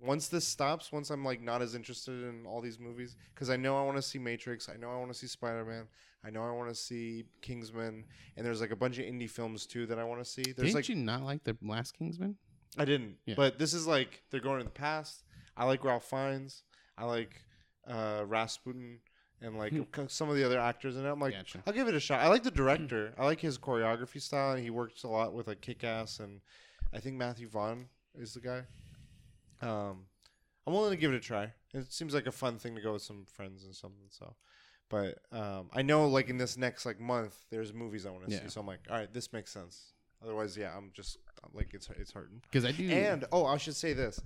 once this stops, once I'm like not as interested in all these movies, because I know I want to see Matrix, I know I want to see Spider Man, I know I want to see Kingsman, and there's like a bunch of indie films too that I want to see. There's Didn't like you not like the last Kingsman? I didn't. Yeah. But this is like they're going in the past. I like Ralph Fiennes. I like uh, Rasputin and like Hmm. some of the other actors in it. I'm like, Gotcha. I'll give it a shot. I like the director. I like his choreography style, and he works a lot with like Kick Ass and I think Matthew Vaughn is the guy. Um, I'm willing to give it a try. It seems like a fun thing to go with some friends and something. So, but um, I know like in this next like month, there's movies I want to Yeah. see. So I'm like, all right, this makes sense. Otherwise, yeah, I'm just like it's it's hurting. Because I do. And oh, I should say this: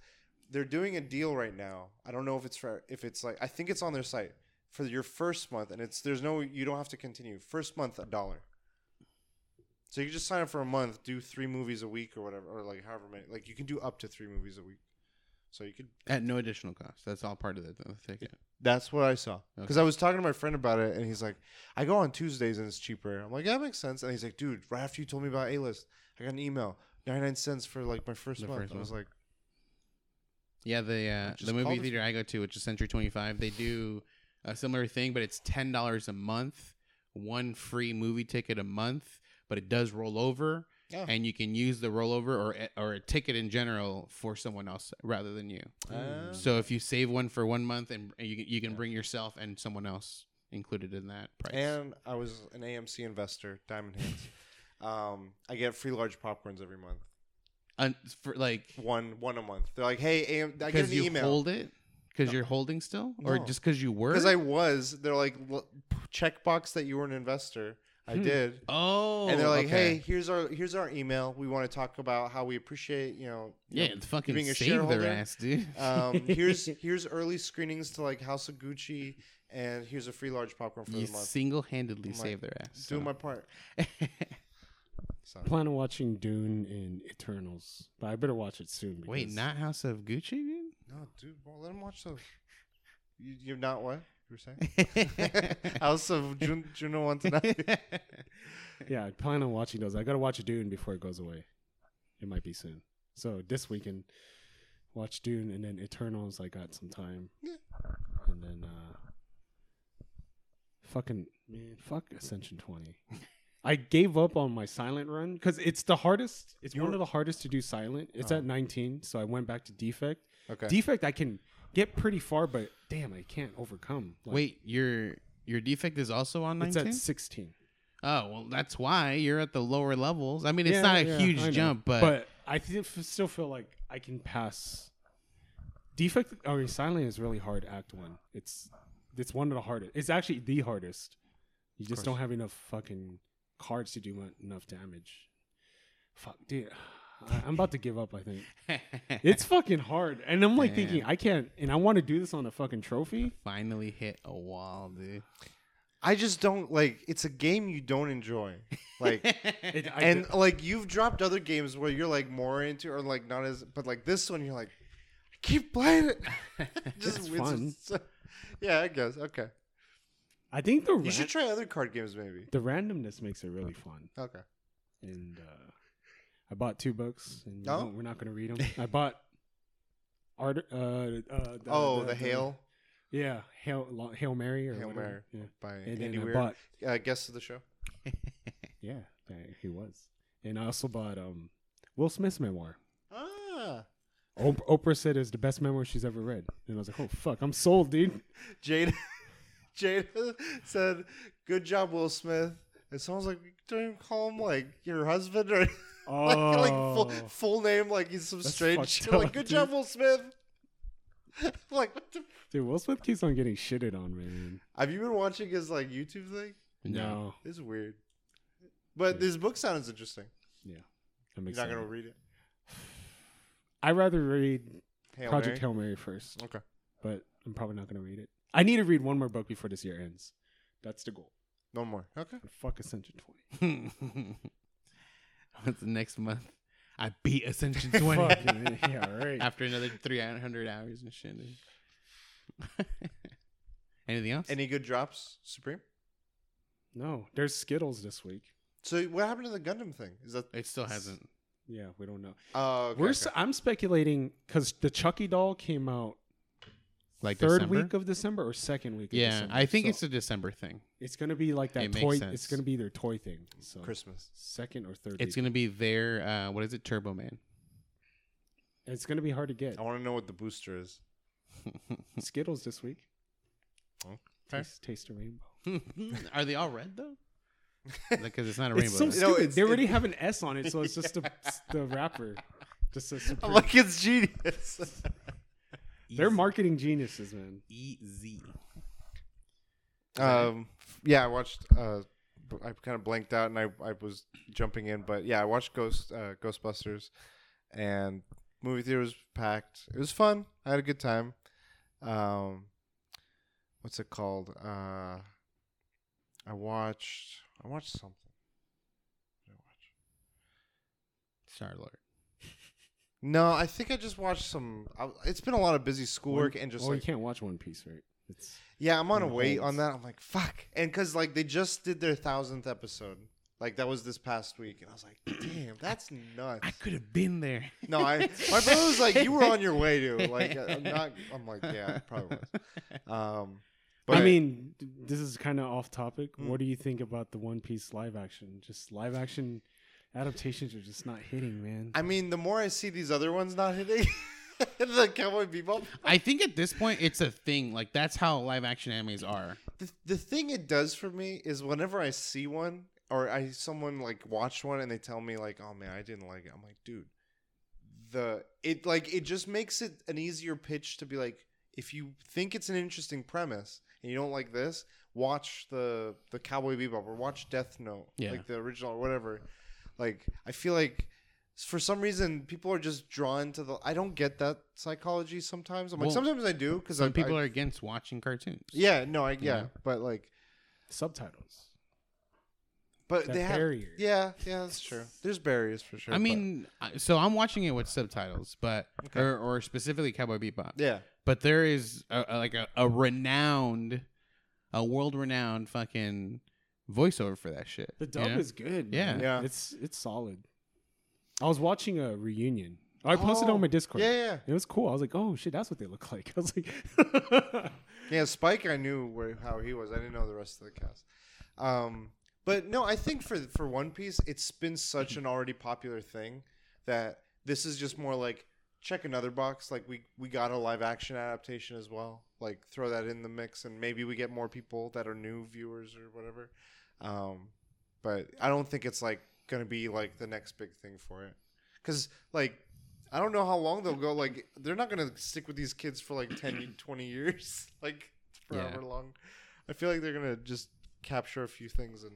they're doing a deal right now. I don't know if it's for if it's like I think it's on their site for your first month, and it's there's no you don't have to continue. First month a dollar. So you can just sign up for a month, do three movies a week or whatever, or like however many. Like you can do up to three movies a week. So you could. At no additional cost. That's all part of the, the ticket. That's what I saw. Because Okay. I was talking to my friend about it, and he's like, "I go on Tuesdays and it's cheaper." I'm like, "Yeah, that makes sense." And he's like, "Dude, right after you told me about A List, I got an email, ninety nine cents for like my first The month." first I was like, Yeah, the uh, the movie theater I go to, which is Century Twenty Five, they do a similar thing, but it's ten dollars a month, one free movie ticket a month, but it does roll over, Yeah. and you can use the rollover or or a ticket in general for someone else rather than you. uh, So if you save one for one month, and you can- you can bring yourself and someone else included in that price. and I was an AMC investor, Diamond Hands. um, I get free large popcorns every month, Un- for like one one a month. They're like, "Hey, AM, I get an you email." hold it because you're holding still, or No. just because you were. because I was. They're like, "L- checkbox that you were an investor. I Hmm. did. oh, and they're like, okay. "Hey, here's our here's our email. We want to talk about how we appreciate you know, you yeah, know, fucking being a save shareholder. their ass, dude. Um, here's here's early screenings to like House of Gucci, and here's a free large popcorn for you the month. single-handedly I'm like, save their ass. Doing my part. So Plan on watching Dune and Eternals, but I better watch it soon. Wait, because- not House of Gucci, dude. no, dude, well, let him watch those. You, you're not what you were saying? House of Jun, Juno one tonight. Yeah, I plan on watching those. I gotta watch Dune before it goes away. It might be soon. So this weekend, watch Dune and then Eternals. I got some time. Yeah. And then, uh, fucking man, fuck Ascension Twenty. I gave up on my silent run because it's the hardest. It's You one of the hardest to do silent. It's Oh. at 19, so I went back to defect. Okay. Defect, I can get pretty far, but damn, I can't overcome. Like, Wait, your your defect is also on it's 19? at 16. Oh, well, that's why you're at the lower levels. I mean, it's Yeah, not a yeah, huge I know. jump, but, but I f- still feel like I can pass. Defect or silent is really hard. Act one. It's it's one of the hardest. It's actually the hardest. You just don't have enough fucking cards to do mu- enough damage. Fuck, dude. I, I'm about to give up. I think it's fucking hard, and I'm like thinking I can't, and I want to do this on a fucking trophy. finally hit a wall, dude. I just don't like. It's a game you don't enjoy. Like, It, and d- like you've dropped other games where you're like more into or like not as, but like this one you're like, keep playing it. just It's it's fun. just- yeah, I guess. Okay. I think the You ran- should try other card games maybe. the randomness makes it really fun. Okay. and uh, I bought two books, and oh. we're not going to read them. I bought art. Uh, uh, the, oh, the, Hail Yeah, Hail Hail Mary or Hail whatever. Mary. Yeah, by and Andy Weir, bought. uh, guest of the show. Yeah, he was, and I also bought um Will Smith's memoir. Ah, Oprah said it's the best memoir she's ever read, and I was like, oh fuck, I'm sold, dude. Jada. Jada said, "Good job, Will Smith." It sounds like don't even call him like your husband or Oh, like, like full, oh. full name, like he's some That's strange fucked shit. Like, good dude. job, Will Smith. like, what the? dude, Will Smith keeps on getting shitted on, man. Have you been watching his like YouTube thing? No, It's weird, but Yeah. this book sounds interesting. Yeah, I'm You're excited. not gonna read it. I'd rather read Hail Project Mary? Hail Mary first. Okay. but I'm probably not going to read it. I need to read one more book before this year ends. That's the goal. No more. Okay. Fuck Ascension 20. What's the next month? I beat Ascension 20 Fucking- yeah, right. after another 300 hours and shit. Anything else? Any good drops, Supreme? No, there's Skittles this week. So what happened to the Gundam thing? Is that it still hasn't. Yeah, we don't know. Oh, okay, We're okay. s- I'm speculating because the Chucky doll came out Like third December? week of December or second week. Of Yeah, December. I think So it's a December thing. it's gonna be like that It makes toy. sense. It's gonna be their toy thing. So Christmas. second or third. It's week. gonna be their uh, what is it, Turbo Man? It's gonna be hard to get. I want to know what the booster is. Skittles this week. Okay. Taste, taste of rainbow. Are they all red though? Because it's not a rainbow. It's so right? You stupid. it's- they already it- have an S on it, so it's just the the wrapper. Just a I'm Supreme. like, it's genius. They're marketing geniuses, man. Easy. um, yeah, I watched. Uh, b- I kind of blanked out, and I, I was jumping in, but yeah, I watched Ghost uh, Ghostbusters, and movie theater was packed. It was fun. I had a good time. Um, what's it called? Uh, I watched. I watched something. What did I watch? Star Lord. No, I think I just watched some. I, it's been a lot of busy schoolwork One- and just oh, like you can't watch One Piece, right? It's yeah, I'm on a wait on that. I'm like fuck, and because like they just did their thousandth episode, like that was this past week, and I was like, damn, that's nuts. I could have been there. No, I my brother was like, you were on your way to like I'm not. I'm like yeah, I probably was. Um, but I mean, this is kind of off topic. Mm. What do you think about the One Piece live action? Just live action adaptations are just not hitting, man. I mean, the more I see these other ones not hitting, the Cowboy Bebop. I think at this point it's a thing. Like that's how live action animes are. The, the thing it does for me is whenever I see one or I someone like watch one and they tell me like, "Oh man, I didn't like it." I'm like, "Dude, the it like it just makes it an easier pitch to be like, if you think it's an interesting premise and you don't like this, watch the the Cowboy Bebop or watch Death Note, Yeah. like the original or whatever." Like I feel like for some reason people are just drawn to the. I don't get that psychology sometimes. I'm like Well, sometimes I do because Some people are against watching cartoons. Yeah, no, I yeah, Yeah. but like. Subtitles. But That they have barrier. Yeah, yeah, that's true. There's barriers for sure. I but- mean, I- so I'm watching it with subtitles, but Okay. or, or specifically Cowboy Bebop. yeah, But there is a, a- like a, a renowned, a world renowned fucking voiceover for that shit. The you dub know? is good. Yeah. man. Yeah. It's it's solid. I was watching a reunion. I posted it Oh, on my Discord. Yeah, yeah, It was cool. I was like, oh shit, that's what they look like. I was like, yeah. Spike, I knew where how he was. I didn't know the rest of the cast. Um, but no, I think for for One Piece, it's been such an already popular thing that this is just more like check another box. Like we we got a live action adaptation as well. Like throw that in the mix, and maybe we get more people that are new viewers or whatever. Um, but I don't think it's like gonna be like the next big thing for it, because like. I don't know how long they'll go. Like, they're not going to stick with these kids for like 10, 20 years. Like, forever long. I feel like they're going to just capture a few things and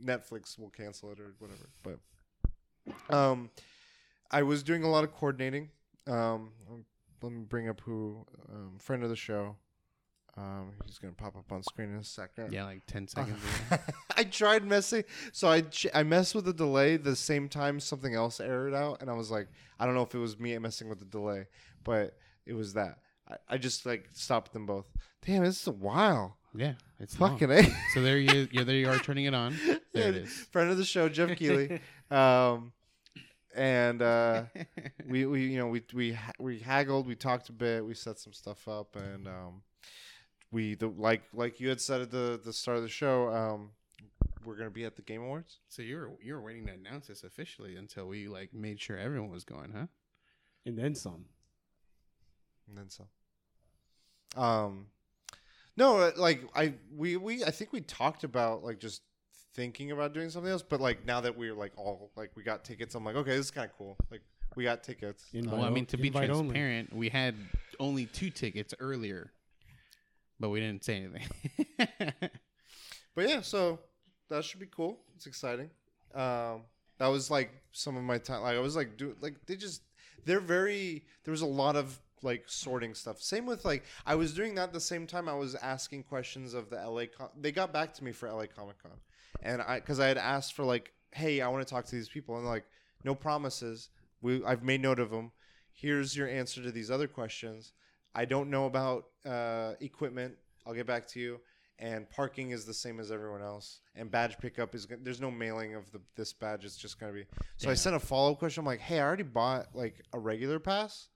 Netflix will cancel it or whatever. But, um, I was doing a lot of coordinating. Um, let me bring up who, um, friend of the show. Um, he's going to pop up on screen in a second. Yeah, like ten seconds. ago. I tried messing, so I ch- I messed with the delay the same time something else aired out, and I was like, I don't know if it was me messing with the delay, but it was that. I, I just like stopped them both. Damn, this is a while. yeah, it's long. Fucking a. So there you, you there you are turning it on. There it Yeah, is. Friend of the show, Geoff Keighley. um, and uh, we we you know we we ha- we haggled, we talked a bit, we set some stuff up, and um, we the, like like you had said at the the start of the show, um, we're gonna be at the Game Awards. So you were you were waiting to announce this officially until we like made sure everyone was going, huh? and then some. and then some. Um, no, uh, like I we we I think we talked about like just thinking about doing something else, but like now that we're like all like we got tickets, I'm like, okay, this is kind of cool. Like we got tickets. Invite Well, I mean, to be invite only. transparent, we had only two tickets earlier, but we didn't say anything. But yeah, so that should be cool. It's exciting. Um, that was like some of my time. Like I was like, do like they just they're very. There was a lot of like sorting stuff. Same with like I was doing that the same time. I was asking questions of the LA. Com- they got back to me for LA Comic Con, and I because I had asked for like, hey, I want to talk to these people, and like, no promises. We I've made note of them. Here's your answer to these other questions. I don't know about uh, equipment. I'll get back to you and parking is the same as everyone else and badge pickup is go- there's no mailing of the this badge it's just going to be so i Damn. sent a follow-up question i'm like hey i already bought like a regular pass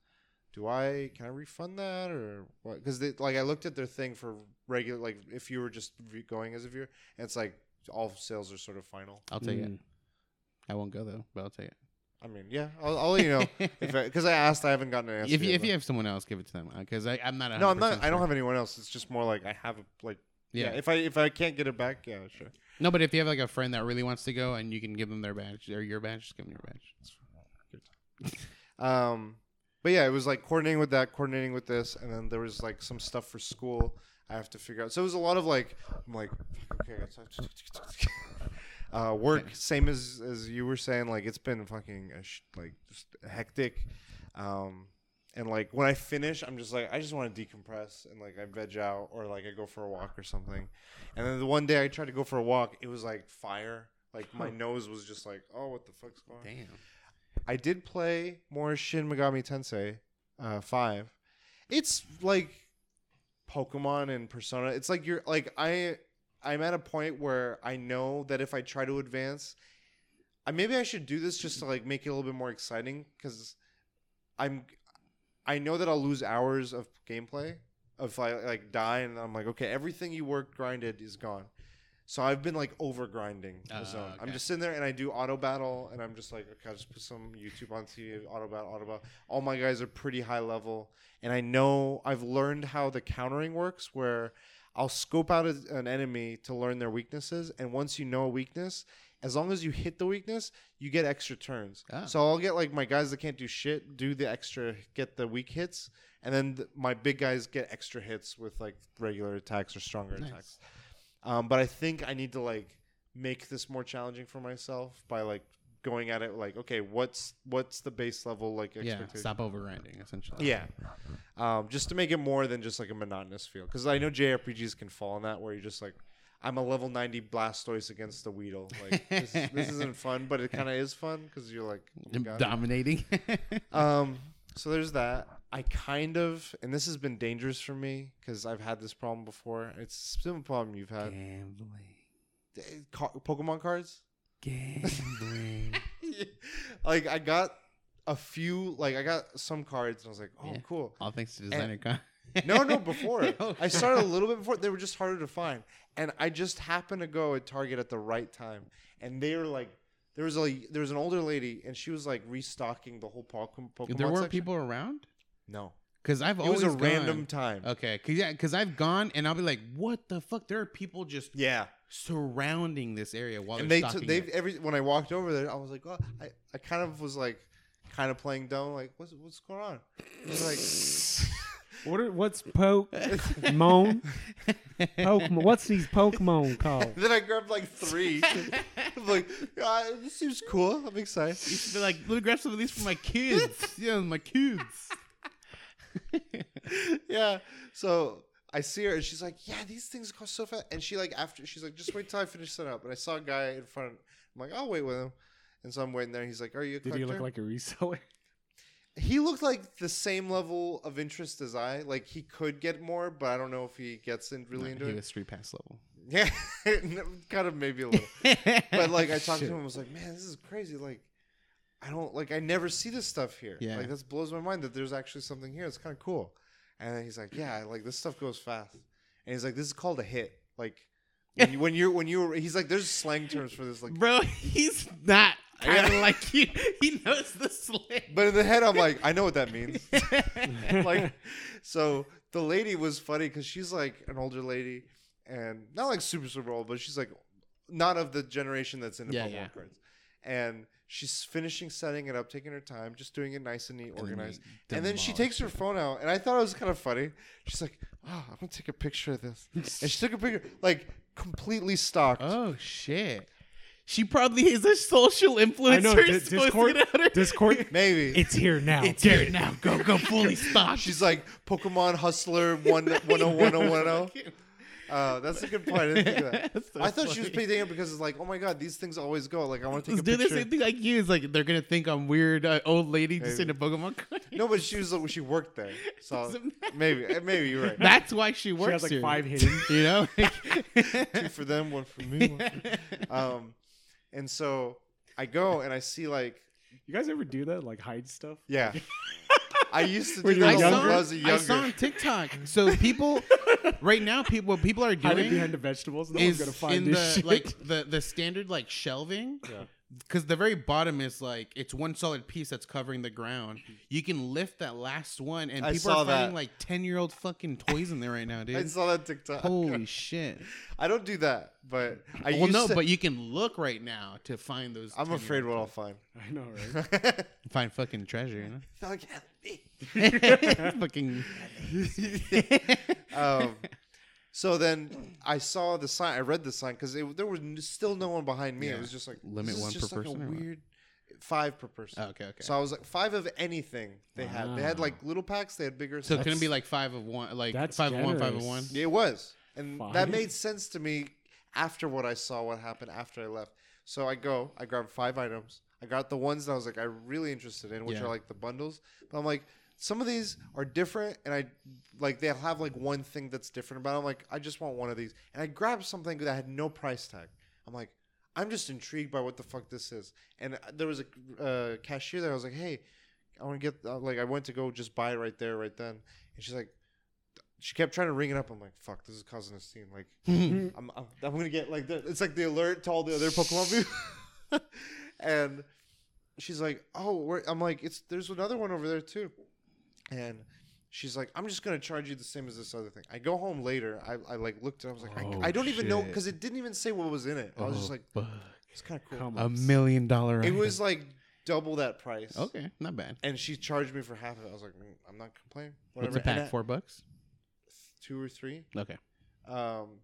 do i can i refund that or what because like i looked at their thing for regular like if you were just v- going as a viewer and it's like all sales are sort of final I'll take it. Mm. I won't go though, but I'll take it. I mean yeah i'll, I'll let you know because I, asked i haven't gotten an answer if you yet, if you have someone else, give it to them because I'm not. no i'm not 100% i don't have anyone else it's just more like i have a like yeah. Yeah. if i if i can't get it back yeah sure No, but if you have like a friend that really wants to go and you can give them their badge or your badge, just give them your badge. Um, but yeah, it was like coordinating with that, coordinating with this, and then there was like some stuff for school I have to figure out. So it was a lot of like, I'm like, okay, uh, work same as as you were saying. Like it's been fucking sh- like just hectic. Um, and like when I finish, I'm just like I just want to decompress and like I veg out or like I go for a walk or something. And then the one day I tried to go for a walk, it was like fire. Like my nose was just like, oh, what the fuck's going on? Damn. I did play more Shin Megami Tensei uh, five. It's like Pokemon and Persona. It's like you're like I I'm at a point where I know that if I try to advance, I maybe I should do this just to like make it a little bit more exciting because I'm I know that I'll lose hours of gameplay if I like die and I'm like okay everything you worked grinded is gone. So I've been like over grinding the Ah, zone. I'm just sitting there and I do auto battle and I'm just like okay I'll just put some YouTube on TV auto battle auto battle. All my guys are pretty high level and I know I've learned how the countering works where I'll scope out a, an enemy to learn their weaknesses and once you know a weakness as long as you hit the weakness, you get extra turns. Ah. So I'll get like my guys that can't do shit do the extra, get the weak hits, and then th- my big guys get extra hits with like regular attacks or stronger Nice. attacks. Um, but I think I need to like make this more challenging for myself by like going at it like, okay, what's what's the base level like Yeah, expectation? stop overgrinding essentially. Yeah. Um, just to make it more than just like a monotonous feel. Because I know JRPGs can fall in that where you're just like, I'm a level 90 Blastoise against the Weedle. Like, this, this isn't fun, but it kind of is fun because you're like, you dominating. um, so there's that. I kind of, and this has been dangerous for me because I've had this problem before. It's still a problem you've had. Gambling. Eh, Pokemon cards? Gambling. like, I got a few, like, I got some cards and I was like, oh, Yeah. cool. All thanks to DesignerCon. No, no, before. Oh, I started a little bit before. They were just harder to find. And I just happened to go at Target at the right time. And they were like, there was a there was an older lady, and she was like restocking the whole Pokemon. Pokemon there weren't section. people around. No, Because I've always it always was a gone- random time. Okay, cause yeah, cause I've gone and I'll be like, "What the fuck?" There are people just Yeah, surrounding this area while and they're they stocking took they it. every when I walked over there, I was like, oh, I I kind of was like, kind of playing dumb, like what's what's going on? It was like. What are, what's Pokemon? Pokemon. What's these Pokemon called? then I grabbed like three. I'm like, ah, this seems cool. I'm excited. Used to be like, "Let me grab some of these for my kids." yeah, my kids. yeah. So I see her and she's like, "Yeah, these things cost so fast." And she like after she's like, "Just wait till I finish setting up." And I saw a guy in front. I'm like, "I'll wait with him." And so I'm waiting there. He's like, "Are you a Did collector?" he look like a reseller? he looked like the same level of interest as I. Like he could get more, but I don't know if he gets in really into he it. was street pass level. Yeah, kind of maybe a little. but like I talked to him, I was like, "Man, this is crazy." Like. I don't like. I never see this stuff here. Yeah. like that blows my mind that there's actually something here. It's kind of cool. And then he's like, "Yeah, like this stuff goes fast." And he's like, "This is called a hit." Like when, you, when you're when you're he's like, "There's slang terms for this." Like, Bro, he's not kind of like you. He knows the slang. but in the head, I'm like, I know what that means. like, so the lady was funny because she's like an older lady and not like super super old, but she's like not of the generation that's into Yeah, Pokemon yeah. cards. And she's finishing setting it up, taking her time, just doing it nice and neat, organized. And then she takes her phone out, and I thought it was kind of funny. She's like, "Oh, I'm gonna take a picture of this," and she took a picture, like completely stocked. Oh shit. She probably is a social influencer. I know. To Discord. get out her- Discord. Maybe It's here now. It's Get here it. now. Go, go, fully stocked. she's like Pokemon Hustler one one oh one oh one oh. Uh, that's a good point. I didn't think of that. So I thought she was funny. paying it because it's like, oh my god, these things always go. Like I want to take Let's a do the picture. same thing like you. It's like they're gonna think I'm weird, uh, old lady just Maybe. in a Pokemon card. No, but she was she worked there, so maybe eh, maybe you're right. That's why she works She has like here. five hidden. You know. Two for them, one for me. One for um, and so I go and I see like, You guys ever do that? Like hide stuff? yeah. I used to When do you were that I when younger? I saw, was I younger. saw on TikTok. So people, right now, people what people are Hide it doing behind the vegetables. No one's is gonna find in this the shit. like the the standard like shelving. Yeah. Because the very bottom is like it's one solid piece that's covering the ground. You can lift that last one, and I people saw are finding that. like ten year old fucking toys in there right now, dude. I saw that TikTok. Holy shit! I don't do that, but I well, used no, to, but you can look right now to find those. I'm afraid what 10-year-old I'll find. I know, right? find fucking treasure, you Thug had me. know. fucking. um, so then I saw the sign. I read the sign because there was n- still no one behind me. Yeah. It was just like Limit this is one per just like person A or what? weird five per person. Oh, okay, okay. So I was like five of anything they had. They had Wow. like little packs. They had bigger. So sizes. can it be like five of one, like That's five of one, five of one? Yeah, it was, and Five? that made sense to me after what I saw. What happened after I left. So I go. I grab five items. I got the ones that I was like, I'm really interested in, which Yeah. are like the bundles. But I'm like, some of these are different, and I like they'll have like one thing that's different about. It. I'm like, I just want one of these, and I grabbed something that had no price tag. I'm like, I'm just intrigued by what the fuck this is. And uh, there was a uh, cashier there. I was like, hey, I want to get uh, like I went to go just buy it right there, right then, and she's like. She kept trying to ring it up. I'm like, "Fuck, this is causing a scene." Like, I'm, I'm, I'm gonna get like the, it's like the alert to all the other Pokemon people. and she's like, "Oh, where-" I'm like, it's there's another one over there too," and she's like, "I'm just gonna charge you the same as this other thing." I go home later. I, I like looked. and I was like, Oh, I, I don't even know shit. because it didn't even say what was in it. I was just Oh, like, fuck. it's kind of cool. Come a million dollar. It item. was like double that price. okay, not bad. And she charged me for half of it. I was like, "Mm, I'm not complaining. What's Whatever. a pack? And I- Four bucks. two or three. Okay. um,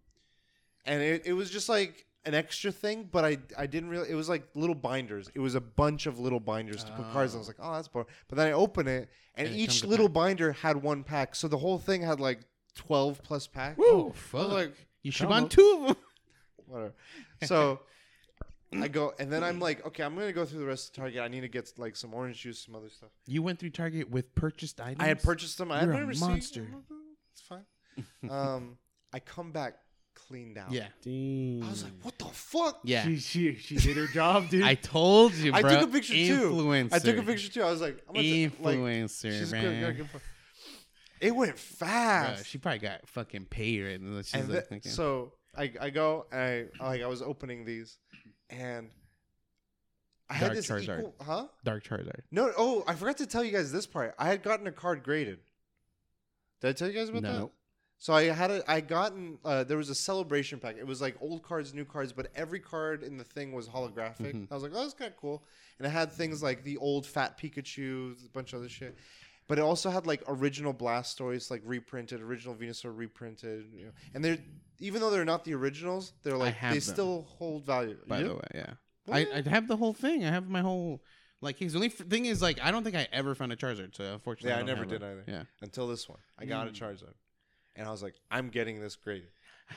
and it, it was just like an extra thing, but I I didn't really. It was like little binders. It was a bunch of little binders to put cards. in. I was like, oh, that's boring. But then I open it, and, And it each comes little binder had one pack, so the whole thing had like twelve plus packs. Oh, I was fuck. like, you should come buy two of them. whatever. So. I go and then I'm like, okay, I'm gonna go through the rest of Target. I need to get like some orange juice, some other stuff. You went through Target with purchased items. I had purchased them. I You're had a my receipt. monster. It's fine. um, I come back cleaned out. Yeah. Dang. I was like, what the fuck? Yeah. She, she, she did her job, dude. I told you, bro. I took a picture too. Influencer. I took a picture too. I was like, I'm gonna t- like, Influencer, she's man. good, good, good It went Bro, fast. she probably got fucking paid right now. She's and like, the- thinking, so I, I go and I like I was opening these, and I had this Charizard. equal, huh? Dark Charizard. No, oh, I forgot to tell you guys this part. I had gotten a card graded. Did I tell you guys about No. that? So I had a, I gotten, uh, there was a celebration pack. It was like old cards, new cards, but every card in the thing was holographic. Mhm. I was like, oh, that's kind of cool. And it had things like the old fat Pikachu, a bunch of other shit. But it also had like original Blastoise, like reprinted, original Venusaur reprinted. You know. And they're, even though they're not the originals, they're like, they them. still hold value. By You the way, yeah. I, I have the whole thing. I have my whole like. His only f- thing is like I don't think I ever found a Charizard. So unfortunately, Yeah, I don't never did it. either. Yeah. Until this one. I got a Mm. Charizard. And I was like, I'm getting this graded.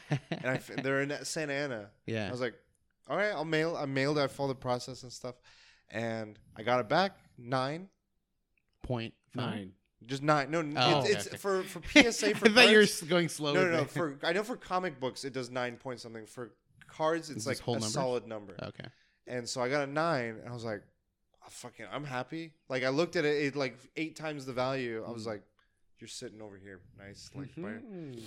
and I, f- they're in Santa Ana. yeah. I was like, all right, I'll mail. I mailed. it. I followed the process and stuff, and I got it back nine point nine. Just nine. No, Oh, it's, okay, it's okay. for for PSA for I thought you were going slow. No, no, no. For I know for comic books it does nine point something. For cards, it's Is like whole a numbers? solid number. okay. And so I got a nine, and I was like, oh, fucking, I'm happy. Like I looked at it, it like eight times the value. I was mm. like, you're sitting over here, nice, like, by-" Mhm.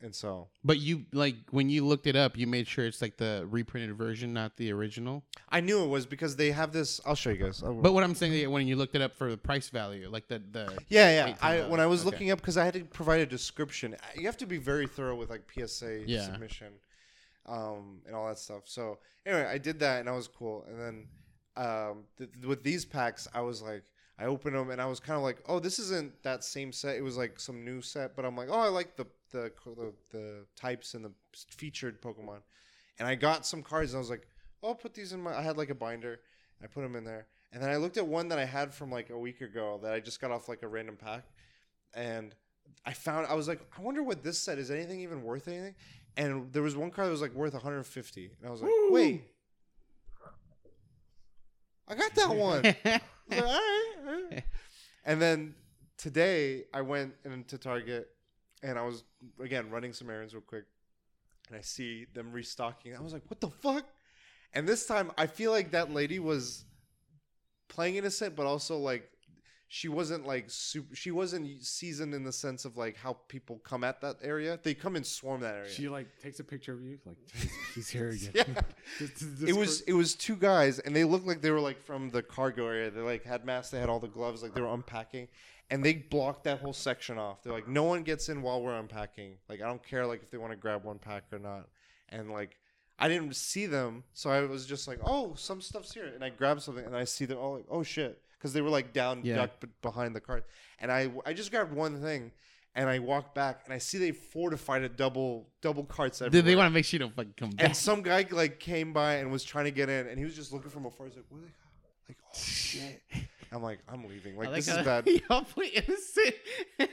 and so But you like when you looked it up, you made sure it's like the reprinted version, not the original. I knew it was because they have this. I'll show you guys. I'll- But what I'm saying is when you looked it up for the price value, like the the Yeah, yeah. I when I was okay. looking up because I had to provide a description. You have to be very thorough with like PSA Yeah. submission, um, and all that stuff. So anyway, I did that and that was cool. And then um, th- with these packs, I was like, I opened them and I was kind of like, oh, this isn't that same set. It was like some new set, but I'm like, oh, I like the the the, the types and the featured Pokemon. And I got some cards and I was like, oh, I'll put these in my. I had like a binder. I put them in there. And then I looked at one that I had from like a week ago that I just got off like a random pack. And I found I was like, I wonder what this set is. Anything even worth anything? And there was one card that was like worth 150. And I was like, Woo! wait. I got that one. All right. And then today I went into Target and I was again running some errands real quick. And I see them restocking. I was like, what the fuck? And this time I feel like that lady was playing innocent, but also like she wasn't like super she wasn't seasoned in the sense of like how people come at that area. They come and swarm that area. She like takes a picture of you, like he's, here again. yeah. This- this- this it was it was two guys and they looked like they were like from the cargo area they like had masks they had all the gloves like they were unpacking and they blocked that whole section off they're like no one gets in while we're unpacking like i don't care like if they want to grab one pack or not and like i didn't see them so i was just like oh some stuff's here and i grabbed something and i see them oh like, oh shit because they were like down Yeah. ducked behind the cart and i i just grabbed one thing and i walked back and i see they fortified a double double carts Did they want to make sure you don't fucking come back? And some guy like came by and was trying to get in, and he was just looking from afar. He's like, "What?" Like, oh shit! I'm like, I'm leaving. Like, I this is bad. Y'all play innocent.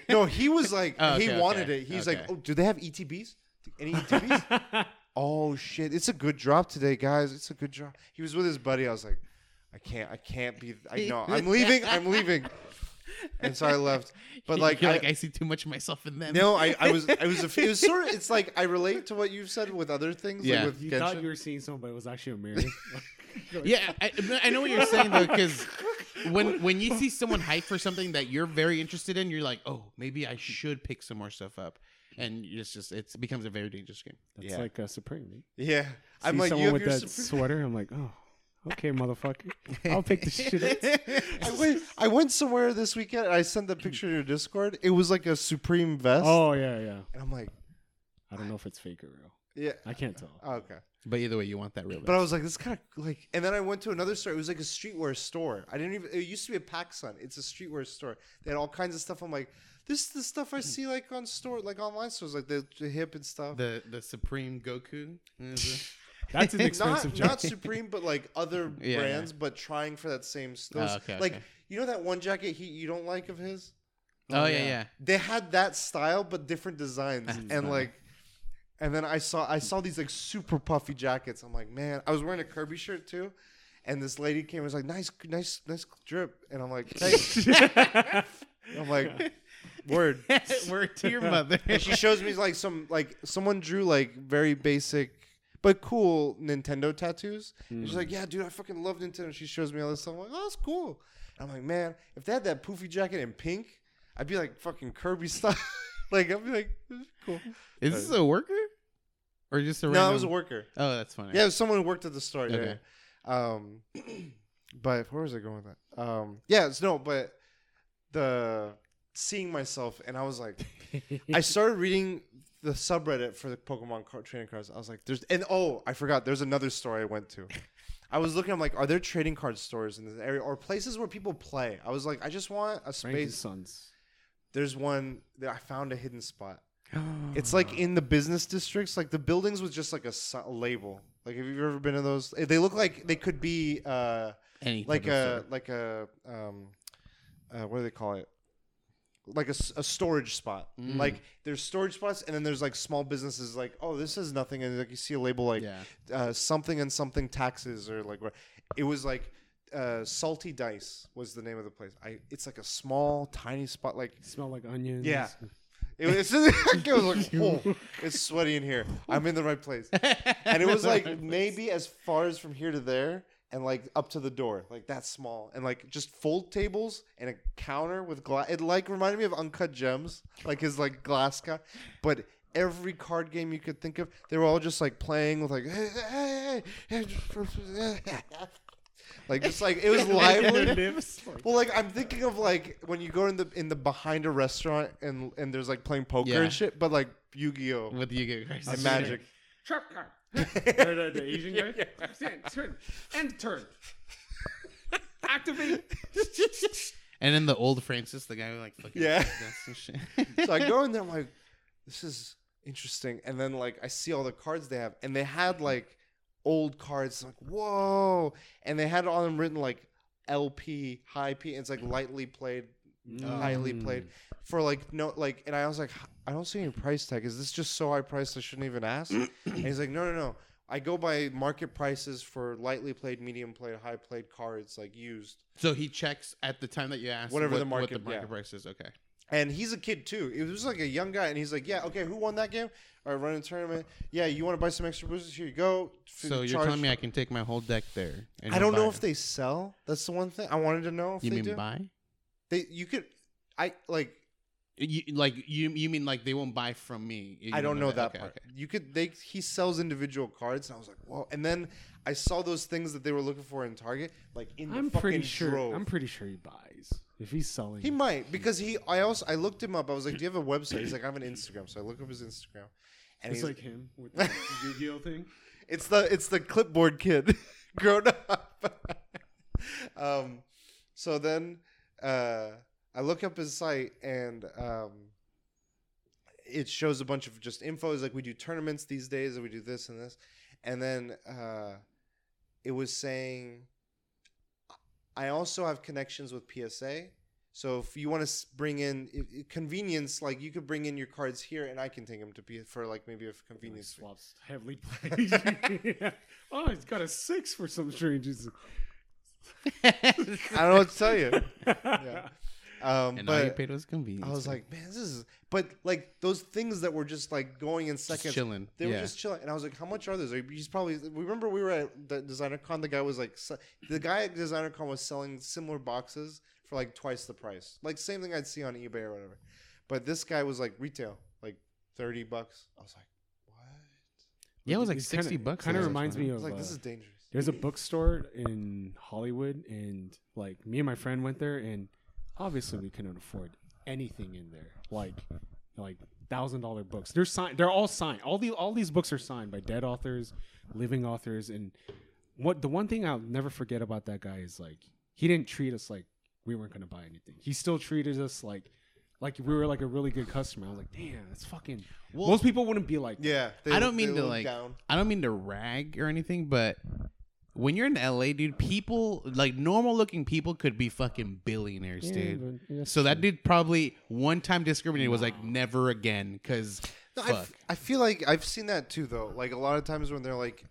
no, he was like, Oh, he wanted okay, it. He's okay. like, oh, do they have ETBs? Any ETBs? oh shit! It's a good drop today, guys. It's a good drop. He was with his buddy. I was like, I can't. I can't be. I know. I'm leaving. I'm leaving. And so I left. But like, You're I, like I see too much of myself in them. no, I, I was. I was. A, it was sort of. It's like I relate to what you've said with other things. Yeah. Like with You Genshin. thought you were seeing something, but it was actually a mirror. Yeah, I, I know what you're saying though, because when when you see someone hype for something that you're very interested in, you're like, oh, maybe I should pick some more stuff up, and it's just it's, it becomes a very dangerous game. That's Yeah. like a Supreme. Right? yeah. I'm like someone you have with your. that Supreme- sweater. I'm like, oh, okay, motherfucker. I'll pick the shit up. I went. I went somewhere this weekend. and I sent the picture to your Discord. It was like a Supreme vest. Oh yeah, yeah. And I'm like, I don't know if it's fake or real. yeah. I can't tell. Oh, okay. But either way, you want that real. But I was like, this kind of like, and then I went to another store. It was like a streetwear store. I didn't even. It used to be a PacSun. It's a streetwear store. They had all kinds of stuff. I'm like, this is the stuff I see like on store, like online stores, like the, the hip and stuff. the the Supreme Goku. is That's an not expensive not jacket. Supreme, but like other Yeah, brands, but trying for that same stuff. Oh, okay, like okay. you know that one jacket he you don't like of his. a- oh, yeah, yeah. yeah. They had that style, but different designs, That's and funny. like. And then I saw I saw these like super puffy jackets. I'm like, man, I was wearing a Kirby shirt too, and this lady came and was like, nice, nice, nice drip, and I'm like, hey, I'm like, word. Word to your mother. And she shows me like some like someone drew like very basic but cool Nintendo tattoos. And she's like, yeah, dude, I fucking love Nintendo. She shows me all this stuff. I'm like, oh, that's cool. And I'm like, man, if they had that poofy jacket in pink, I'd be like fucking Kirby style. like I'd be like, is cool. Is this a worker or just a? random? No, it was a worker. Oh, that's funny. Yeah, it was someone who worked at the store. Okay. yeah. Um, but where was I going with that? Um, yeah, it's no, but the seeing myself, and I was like, I started reading the subreddit for the Pokemon card, trading cards. I was like, there's, and oh, I forgot. There's another store I went to. I was looking. I'm like, are there trading card stores in this area or places where people play? I was like, I just want a space. sons. There's one that I found a hidden spot. It's like in the business districts, like the buildings with just like a, a label. Like, have you ever been in those? They look like they could be uh, Any like a like a um, uh, what do they call it? Like a, a storage spot. Mm. Like there's storage spots, and then there's like small businesses. Like, oh, this is nothing, and like you see a label like yeah. uh, something and something taxes or like it was like uh, salty dice was the name of the place i it's like a small tiny spot like Smell like onions. Yeah. it was, it was like oh it's sweaty in here i'm in the right place and it was like maybe as far as from here to there and like up to the door like that small and like just fold tables and a counter with glass it like reminded me of uncut gems like his like glass cut but every card game you could think of they were all just like playing with like hey, hey, hey, hey, like just like it was lively well, like I'm thinking of like when you go in the in the behind a restaurant and and there's like playing poker Yeah. and shit, but like Yu-Gi-Oh With Yu-Gi-Oh! cards. and Magic. Card. The, the Asian guy. Stand, turn, end turn. Activate. And then the old Francis, the guy who like fucking Yeah. dance and shit. So I go in there, I'm like, this is interesting, and then like I see all the cards they have, and they had like old cards, like whoa, and they had on them written like LP, high P, and it's like lightly played, highly Mm. played for like no like, and I was like, I don't see any price tag. Is this just so high priced I shouldn't even ask? and he's like, no, no, no. I go by market prices for lightly played, medium played, high played cards, like used. so he checks at the time that you ask Whatever what, the what market- the market yeah. price is. Okay. And he's a kid too. It was like a young guy, and he's like, "Yeah, okay, who won that game? All right, running a tournament. Yeah, you want to buy some extra boosters? Here you go. F- So you're charge- telling me I can take my whole deck there? I don't know buy if they sell. That's the one thing I wanted to know if You they mean do. buy? They you could, I like. You, like you you mean like they won't buy from me? You I don't know that Okay, part. okay. You could they he sells individual cards, and I was like, whoa. And then I saw those things that they were looking for in Target, like in the I'm fucking pretty sure. drove. I'm pretty sure he buys if he's selling. He might because he. I also I looked him up. I was like, "Do you have a website?" He's like, "I have an Instagram." So I look up his Instagram, and it's he's like him with the Yu-Gi-Oh thing. It's the it's the clipboard kid grown up. um, so then uh, I look up his site and um, it shows a bunch of just info. It's like we do tournaments these days, and we do this and this, and then uh, it was saying I also have connections with PSA. So if you want to bring in convenience, like you could bring in your cards here, and I can take them to be for like maybe a convenience. fee. swaps heavily played. oh, he's got a six for some strange reason. I don't know what to tell you. Yeah. Um, and all you but paid was convenience. I was like, man, this is. But like those things that were just like going in Just seconds, chilling. they were just chilling, and I was like, "How much are those?" Like, He's probably. We remember we were at the DesignerCon. The guy was like, se- the guy at DesignerCon was selling similar boxes for like twice the price, like same thing I'd see on eBay or whatever. But this guy was like retail, like thirty bucks. I was like, what? yeah, it was like It's sixty kinda- bucks. Kinda reminds trying. me I of was like, this uh, is dangerous. There's a bookstore in Hollywood, and like me and my friend went there, and obviously we couldn't afford anything in there, like like thousand dollar books. They're signed. They're all signed. All the all these books are signed by dead authors, living authors, and what the one thing I'll never forget about that guy is like he didn't treat us like we weren't gonna buy anything. He still treated us like like we were like a really good customer. I was like, damn, that's fucking. Well- Most people wouldn't be like. Yeah, they, I don't mean to like. down. I don't mean to rag or anything, but when you're in LA, dude, people like normal looking people could be fucking billionaires, Yeah, dude. but that's So that dude probably one time discriminated was like never again because No, I, fuck. f- I feel like I've seen that too, though. Like a lot of times when they're like,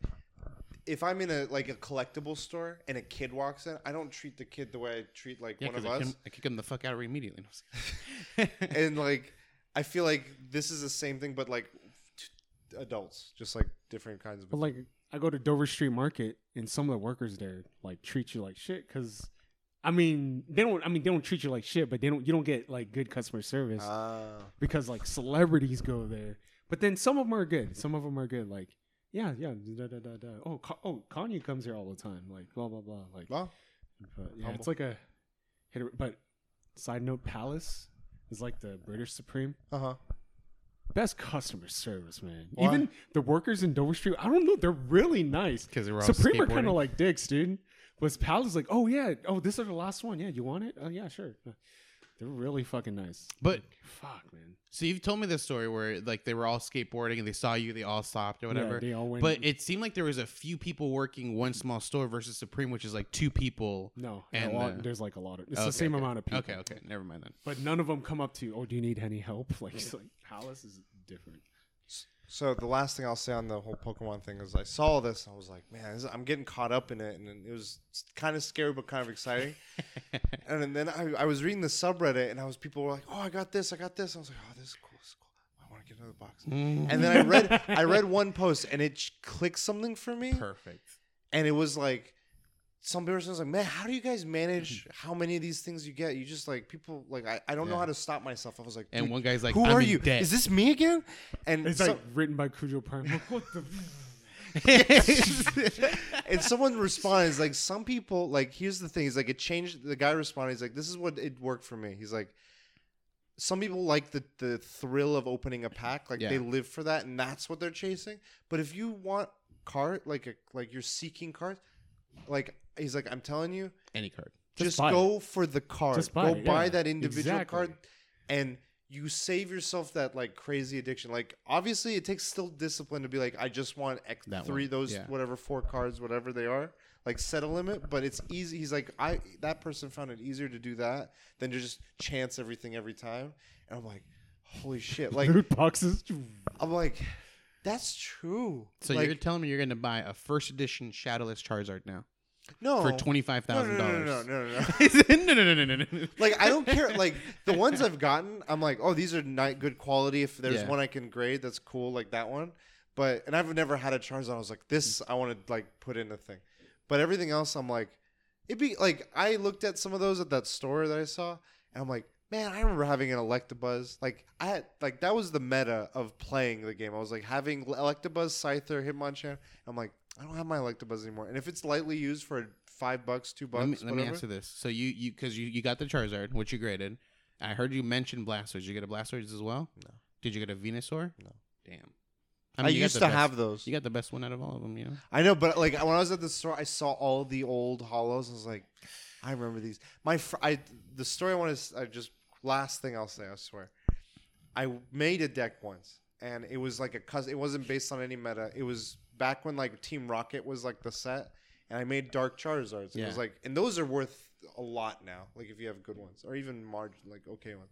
if I'm in a like a collectible store and a kid walks in, I don't treat the kid the way I treat like yeah, one of I, us. kick him- I kick him the fuck out of her immediately. and like, I feel like this is the same thing, but like t- adults, just like different kinds of. But like, I go to Dover Street Market, and some of the workers there like treat you like shit because, I mean, they don't. I mean, they don't treat you like shit, but they don't. You don't get like good customer service Ah. because like celebrities go there. But then some of them are good. Some of them are good. Like, yeah, yeah. Da, da, da, da. Oh, Ka- oh, Kanye comes here all the time. Like, blah blah blah. Like, well, but yeah, Humble. it's like a hit. or- But side note, Palace is like the British Supreme. uh huh. Best customer service, man. Why? Even the workers in Dover Street, I don't know, they're really nice. Because Supreme are kind of like dicks, dude. Was Palace like, oh yeah, oh this is the last one, yeah, you want it? Oh yeah, sure. They're really fucking nice. But Fuck, man. so you've told me this story where like they were all skateboarding and they saw you, they all stopped or whatever. Yeah, they all went. but it seemed like there was a few people working one small store versus Supreme, which is like two people. no, and, uh, there's like a lot of. It's Okay, the same okay. amount of people. Okay, okay, never mind then. But none of them come up to, you, oh, do you need any help? Like, it's like Palace is different. So the last thing I'll say on the whole Pokemon thing is I saw this and I was like, man, this, I'm getting caught up in it, and it was kind of scary but kind of exciting. and then I, I was reading the subreddit and I was people were like, oh, I got this, I got this. I was like, oh, this is cool, this is cool. I want to get another box. Mm. And then I read I read one post and it clicked something for me, Perfect. and it was like. Some person was like, "Man, how do you guys manage mm-hmm. how many of these things you get? You just like people like I, I don't know Yeah. how to stop myself." I was like, And "Dude, one guy's like, who I'm are in you? Debt. Is this me again?" And It's so- like written by Cujo Prime. Like, what the? and someone responds like some people like here's the thing, he's like it changed the guy responded, he's like, This is what it worked for me. He's like some people like the the thrill of opening a pack, like Yeah. they live for that and that's what they're chasing. But if you want cart like a like you're seeking cards, like he's like, I'm telling you, Any card. Just just, buy go for the card. Just buy go it, buy yeah. that individual Exactly. card and you save yourself that like crazy addiction. Like obviously it takes still discipline to be like, I just want X, That three one, those yeah. whatever four cards, whatever they are. Like set a limit, but it's easy. He's like, I that person found it easier to do that than to just chance everything every time. And I'm like, holy shit! Like Loot boxes. I'm like, that's true. So like, you're telling me you're going to buy a first edition Shadowless Charizard now no for twenty five no, thousand no, no, no, dollars? no, no, no. no, no, no, no, no, no. like I don't care. Like the ones I've gotten, I'm like, oh, these are ni- good quality. If there's Yeah. one I can grade, that's cool, like that one. But and I've never had a Charizard. I was like, this I want to like put in a thing. But everything else, I'm like, it'd be like I looked at some of those at that store that I saw, and I'm like, man, I remember having an Electabuzz. Like I had like that was the meta of playing the game. I was like having Electabuzz, Scyther, Hitmonchan. I'm like, I don't have my Electabuzz anymore. And if it's lightly used for five bucks, two bucks, Let me, let me answer this. So you you because you, you got the Charizard, which you graded. I heard you mention Blastoise. Did you get a Blastoise as well? No. Did you get a Venusaur? No. Damn. I, mean, got used to best- have those. You got the best one out of all of them, you know. I know, but like when I was at the store, I saw all the old holos. I was like, I remember these. My fr- I the story I want to I just last thing I'll say. I swear, I made a deck once, and it was like a cus It wasn't based on any meta. It was back when like Team Rocket was like the set, and I made Dark Charizards. It was like, and those are worth a lot now. Like if you have good ones, or even margin like okay ones.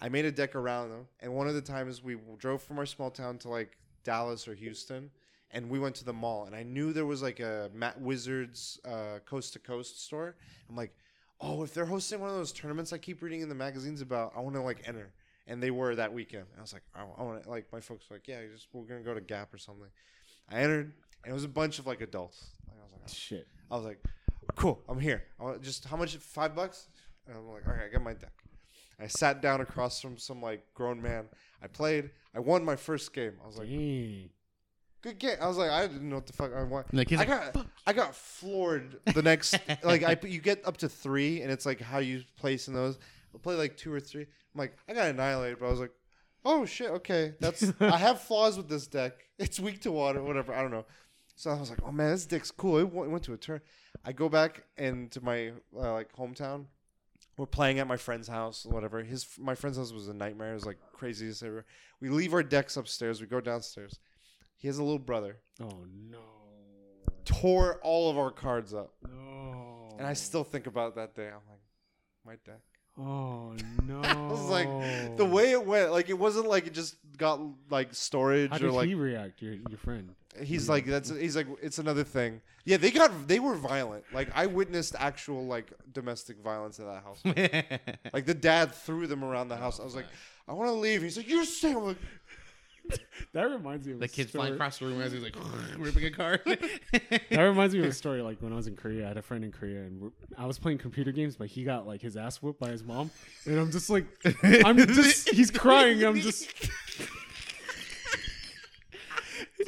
I made a deck around them, and one of the times we drove from our small town to like Dallas or Houston, and we went to the mall, and I knew there was like a Matt Wizards uh, coast to coast store. I'm like, oh, if they're hosting one of those tournaments I keep reading in the magazines about, I want to like enter. And they were that weekend. And I was like, I, I want to like my folks were like, yeah, just we're gonna go to Gap or something. I entered, and it was a bunch of like adults. Like, I was like, oh, Shit. I was like, cool, I'm here. I want just how much? Five bucks? And I'm like, all right, I got my deck. I sat down across from some like grown man. I played. I won my first game. I was like, good game. I was like, I didn't know what the fuck I want. Like, I like, got, I got floored the next. like, I you get up to three, and it's like how you place in those. I'll play like two or three. I'm like, I got annihilated, but I was like, oh shit, okay, that's. I have flaws with this deck. It's weak to water, whatever. I don't know. So I was like, oh man, this deck's cool. It went, went to a turn. I go back into my uh, like hometown. We're playing at my friend's house, whatever. His my friend's house was a nightmare. It was like craziest ever. We leave our decks upstairs. We go downstairs. He has a little brother. Oh no. Tore all of our cards up, No. and I still think about that day. I'm like, my deck. Oh no. I was like, the way it went, like it wasn't like it just got like storage How or did like he react? Your your friend. he's like that's he's like it's another thing. Yeah, they got they were violent. Like I witnessed actual like domestic violence in that house. like the dad threw them around the house. I was like, I want to leave. He's like, you're staying. I'm like, That reminds me of the a kid's story. flying across the room as he's like ripping a card. That reminds me of a story. Like when I was in Korea, I had a friend in Korea, and I was playing computer games, but he got like his ass whooped by his mom, and I'm just like, I'm just, he's crying. I'm just.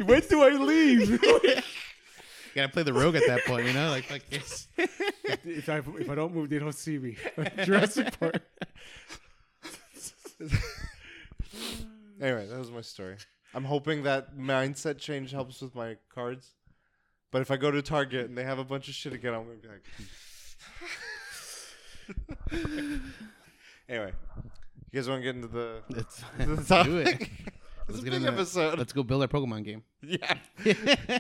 when do I leave? Gotta play the rogue at that point, you know? Like, like this. if I if I don't move, they don't see me. Jurassic Park. Anyway, that was my story. I'm hoping that mindset change helps with my cards. But if I go to Target and they have a bunch of shit again, I'm gonna be like. anyway, you guys want to get into the, Let's, the let's topic? do it. Let's a get big in the- episode. Let's go build our Pokemon game. yeah.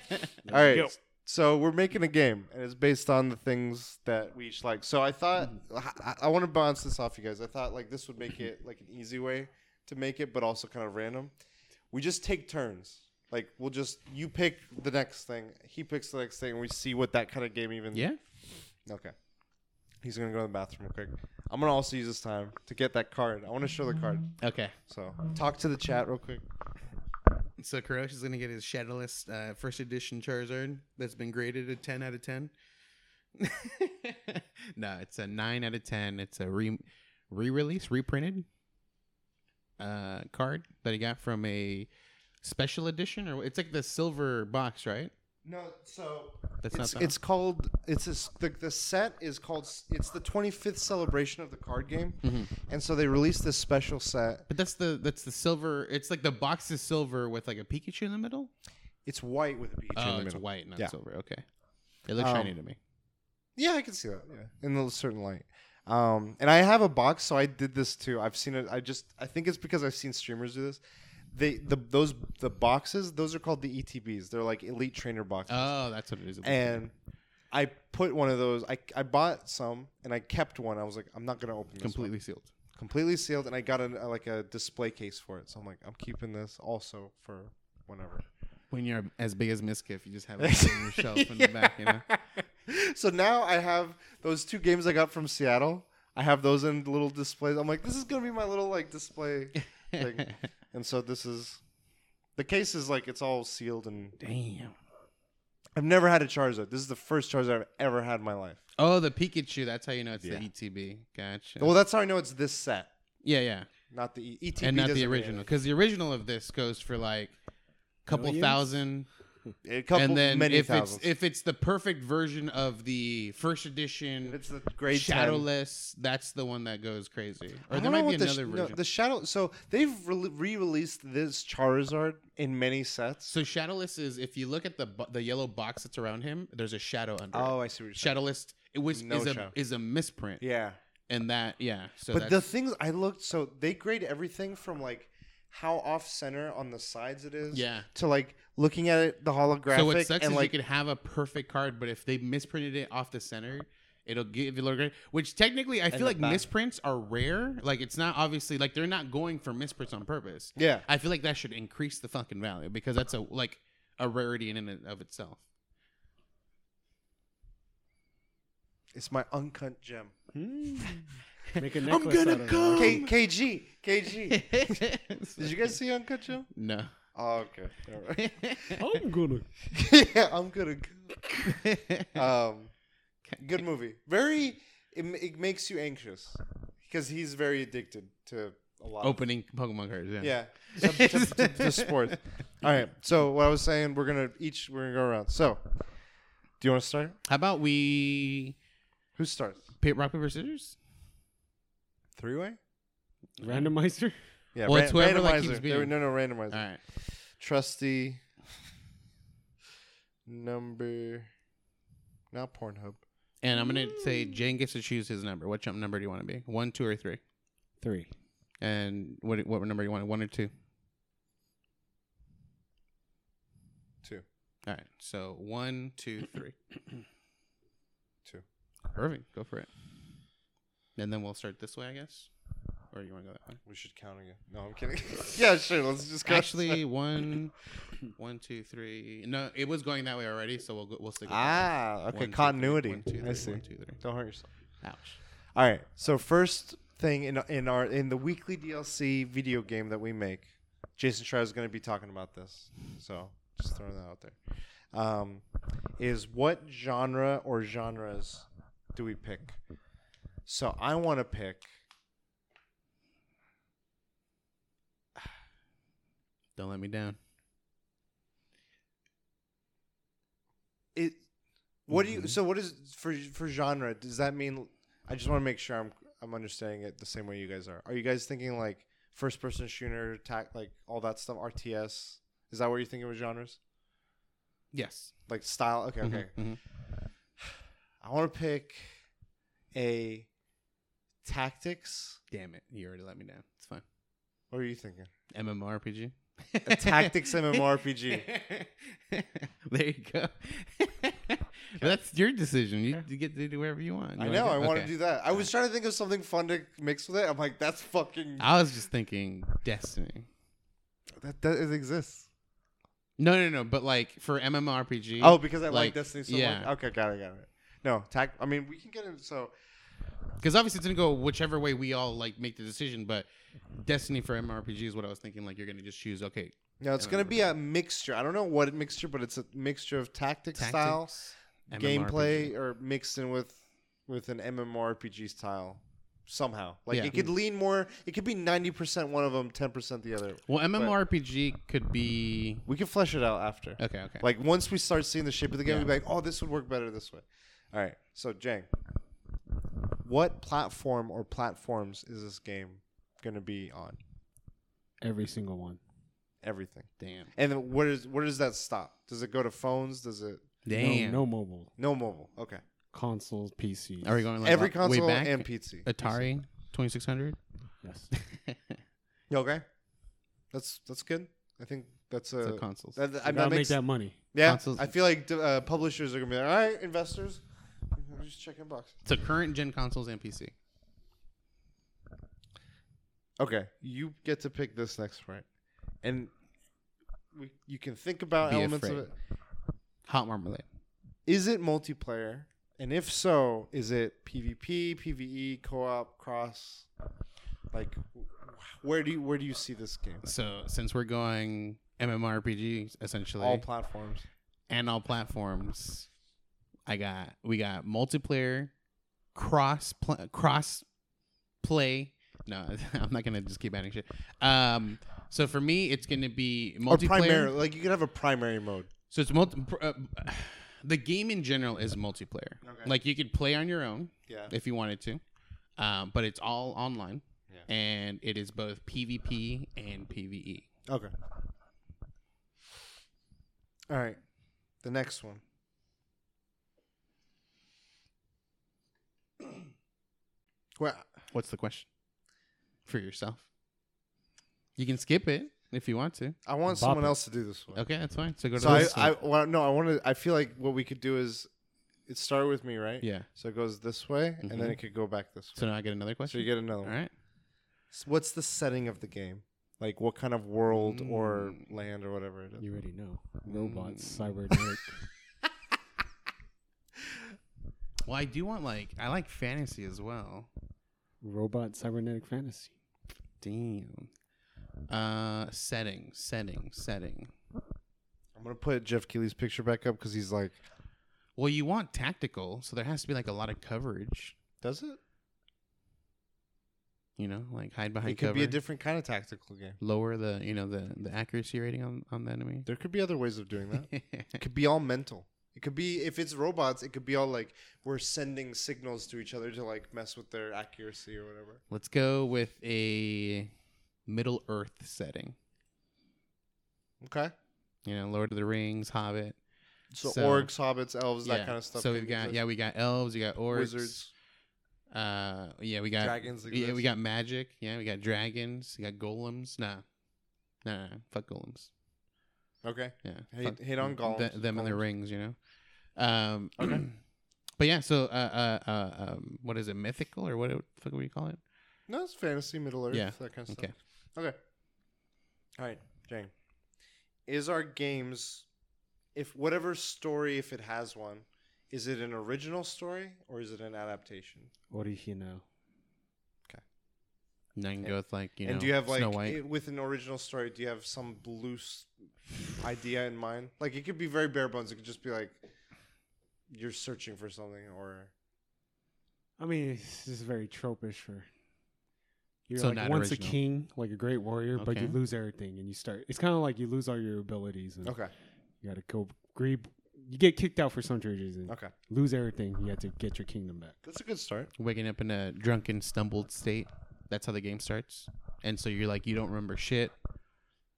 All right. So we're making a game, and it's based on the things that we each like. So I thought mm. I, I want to bounce this off you guys. I thought like this would make it like an easy way to make it, but also kind of random. We just take turns. Like we'll just you pick the next thing, he picks the next thing, and we see what that kind of game even. Yeah? Okay. He's gonna go to the bathroom real quick. I'm gonna also use this time to get that card. I want to show the card. Okay. So talk to the chat real quick. So Kurosh is gonna get his Shadowless uh, first edition Charizard that's been graded a ten out of ten. no, it's a nine out of ten. It's a re re-release, reprinted uh, card that he got from a special edition, or it's like the silver box, right? No, so That's it's, not. The, it's called it's a, s- the the set is called it's the 25th celebration of the card game, Mhm. and so they released this special set. but that's the that's the silver. It's like the box is silver with like a Pikachu in the middle. It's white with a Pikachu in the middle. it's white, not Yeah. silver. Okay, it looks Um, shiny to me. Yeah, I can see that. Yeah, in a certain light. Um, and I have a box, so I did this too. I've seen it. I just I think it's because I've seen streamers do this. They the those the boxes those are called the ETBs. They're like elite trainer boxes. Oh, that's what it is. and I put one of those. I, I bought some and I kept one. I was like, I'm not gonna open this one. completely sealed. completely sealed, and I got a, like a display case for it. So I'm like, I'm keeping this also for whenever. When you're as big as Mizkif, you just have it on your shelf in the back, you know. so now I have those two games I got from Seattle. I have those in little displays. I'm like, this is gonna be my little like display thing. and so this is the case is like it's all sealed and Damn. I've never had a Charizard. This is the first Charizard I've ever had in my life. Oh, the Pikachu. That's how you know it's Yeah. the ETB. Gotcha. Well, that's how I know it's this set, yeah, yeah, not the E- ETB, and not the original, because the original of this goes for like a couple Millions? thousand, anything. A couple, and then many if thousands. it's if it's the perfect version of the first edition it's the grade 10. Shadowless, that's the one that goes crazy. Or there might be the another sh- no, version. the shadow. So they've re- re-released this Charizard in many sets. so Shadowless is if you look at the the yellow box that's around him, there's a shadow under. it. oh, I see what you're saying. Shadowless it was No is a is a misprint, Yeah, and that yeah. So but the things I looked, so they grade everything from like how off center on the sides it is, yeah. to like looking at it, the holographic, So what sucks and is like you could have a perfect card, but if they misprinted it off the center, it'll give you a little great. Which technically, I feel like back. misprints are rare. Like it's not obviously like they're not going for misprints on purpose. yeah, I feel like that should increase the fucking value because that's a like a rarity in and of itself. It's my uncut gem. Hmm. Make a I'm necklace gonna out of come. it. K- KG. KG. Did you guys see Uncut Gem? No. Oh, okay. All right. I'm gonna. yeah, I'm gonna. Um, good movie. Very. It, it makes you anxious because he's very addicted to a lot. of Opening Pokemon cards. Yeah. Yeah, to, to, to, to sports. All right. So what I was saying, we're gonna each we're gonna go around. So, do you want to start? How about we Who starts? pit rock paper scissors? Three way. Randomizer. Yeah. Well, it's whoever, like, randomizer. keeps There- no, no, randomizer. All right. Trusty. Number. Not Pornhub. And I'm gonna say Jang gets to choose his number. What jump number do you want to be? One, two, or three? Three. And what what number do you want? One or two? Two. All right. So one, two, three. Two. Perfect. Go for it. And then we'll start this way, I guess. Or you want to go that way? We should count again. No, I'm kidding. yeah, sure. Let's just go. Actually, one, one, two, three. No, it was going that way already, so we'll go, we'll stick. with that ah, way. okay. One, two, three. Continuity. One, two, three. I see. One, two, three. Don't hurt yourself. Ouch. All right. So first thing in in our in the weekly DLC video game that we make, Jason Schreier is going to be talking about this. So just throwing that out there. Um, is what genre or genres do we pick? So I want to pick. Don't let me down. It. What do you? So what is for for genre? Does that mean? I just want to make sure I'm I'm understanding it the same way you guys are. Are you guys thinking like first person shooter, attack, like all that stuff, RTS? Is that what you're thinking with genres? Yes. Like style? Okay, okay. Mhm, mhm. I want to pick a tactics. Damn it! You already let me down. It's fine. What are you thinking? MMORPG. A tactics MMORPG. there you go. That's your decision. You, you get to do whatever you want. You I know. I want to do that. I was trying to think of something fun to mix with it. I'm like, that's fucking. I was just thinking Destiny. That, that it exists. No, no, no. But like for MMORPG. Oh, because I like, like, Destiny so yeah. much. Okay, got it, got it. No, tac. I mean, we can get into so. Because obviously it's gonna go whichever way we all like make the decision. But Destiny for MMORPG is what I was thinking. Like you're gonna just choose. Okay, No, it's gonna be a mixture. I don't know what mixture, but it's a mixture of tactic style, tactics, gameplay, MMORPG. or mixed in with with an MMORPG style somehow. Like Yeah. it could lean more. It could be ninety percent one of them, ten percent the other. Well, MMORPG could be. We can flesh it out after. Okay, okay. Like once we start seeing the shape of the game, Yeah. we'll be like, oh, this would work better this way. All right. So Jang, what platform or platforms is this game gonna be on? Every single one. Everything. Damn. And then where does where does that stop? Does it go to phones? Does it Damn. No, no mobile. no mobile? Okay. Consoles, PCs. Are we going like Every wa- way console back? and PC. Atari twenty six hundred. Yes. You okay. That's that's good. I think that's a. So consoles. that, that, I that gotta make that money. yeah, consoles- I feel like uh, publishers are gonna be like, all right, investors, just checking box. So current gen consoles and PC. Okay, you get to pick this next right, and we, you can think about Be elements afraid. of it. Hot marmalade. Is it multiplayer? And if so, is it PvP, PvE, co-op, cross? Like, where do you where do you see this game? So since we're going MMORPG essentially, All platforms. and all platforms, I got we got multiplayer, cross pl- cross play. No, I'm not gonna just keep adding shit. Um, so for me, it's gonna be Or multiplayer. primary, like you could have a primary mode. So it's multi. pr- Uh, the game in general is multiplayer. Okay. Like you could play on your own Yeah. if you wanted to, um, but it's all online, Yeah. and it is both PvP and PvE. Okay. All right. The next one. Well, What's the question for yourself? You can skip it if you want to. I want Bop someone it. else to do this one. Okay, that's fine. So go to So the I, next I, one. well, no, I want to. I feel like what we could do is, it started with me, right? yeah. So it goes this way, and then Mhm. it could go back this way. So now I get another question. So question. you get another All one. right. S- What's the setting of the game? Like what kind of world or Mm. land or whatever it is. You already know. Robots, Mm. cybernetic. Well, I do want like I like fantasy as well. Robot cybernetic fantasy. Damn. Uh, setting, setting, setting. I'm gonna put Geoff Keighley's picture back up because he's like, Well, you want tactical, so there has to be like a lot of coverage. does it? You know, like hide behind It could cover. be a different kind of tactical game. lower the you know the the accuracy rating on on the enemy. There could be other ways of doing that. it could be all mental. It could be if it's robots, it could be all like we're sending signals to each other to like mess with their accuracy or whatever. Let's go with a Middle Earth setting. Okay. You know, Lord of the Rings, Hobbit. So, So- orcs, hobbits, elves, yeah. that kind of stuff. So we've got exist. yeah, we got elves, we got orcs, wizards, Uh, yeah, we got dragons. Yeah, we got magic. Yeah, we got dragons. We got golems. Nah, nah, nah, fuck golems. Okay. Yeah, Hate- fuck hate on th- golems, them and their rings. You know. Um, Okay. but yeah, so uh, uh, uh, um, what is it? Mythical or what? The fuck would you call it? No, it's fantasy, Middle Earth, Yeah, that kind of okay. stuff. Okay. All right, Jang. Is our games, if whatever story, if it has one, is it an original story or is it an adaptation? Original. And then go with like you and know, do you have like Snow White. i- with an original story? Do you have some loose idea in mind? Like it could be very bare bones. It could just be like you're searching for something, or I mean, this is very tropish for. You're So like once original. a king, like a great warrior, but you lose everything, and you start. It's kind of like you lose all your abilities, and okay, you got to go grieve. You get kicked out for some reason, okay, lose everything. You have to get your kingdom back. that's a good start. waking up in a drunken, stumbled state. That's how the game starts. And so you're like, you don't remember shit,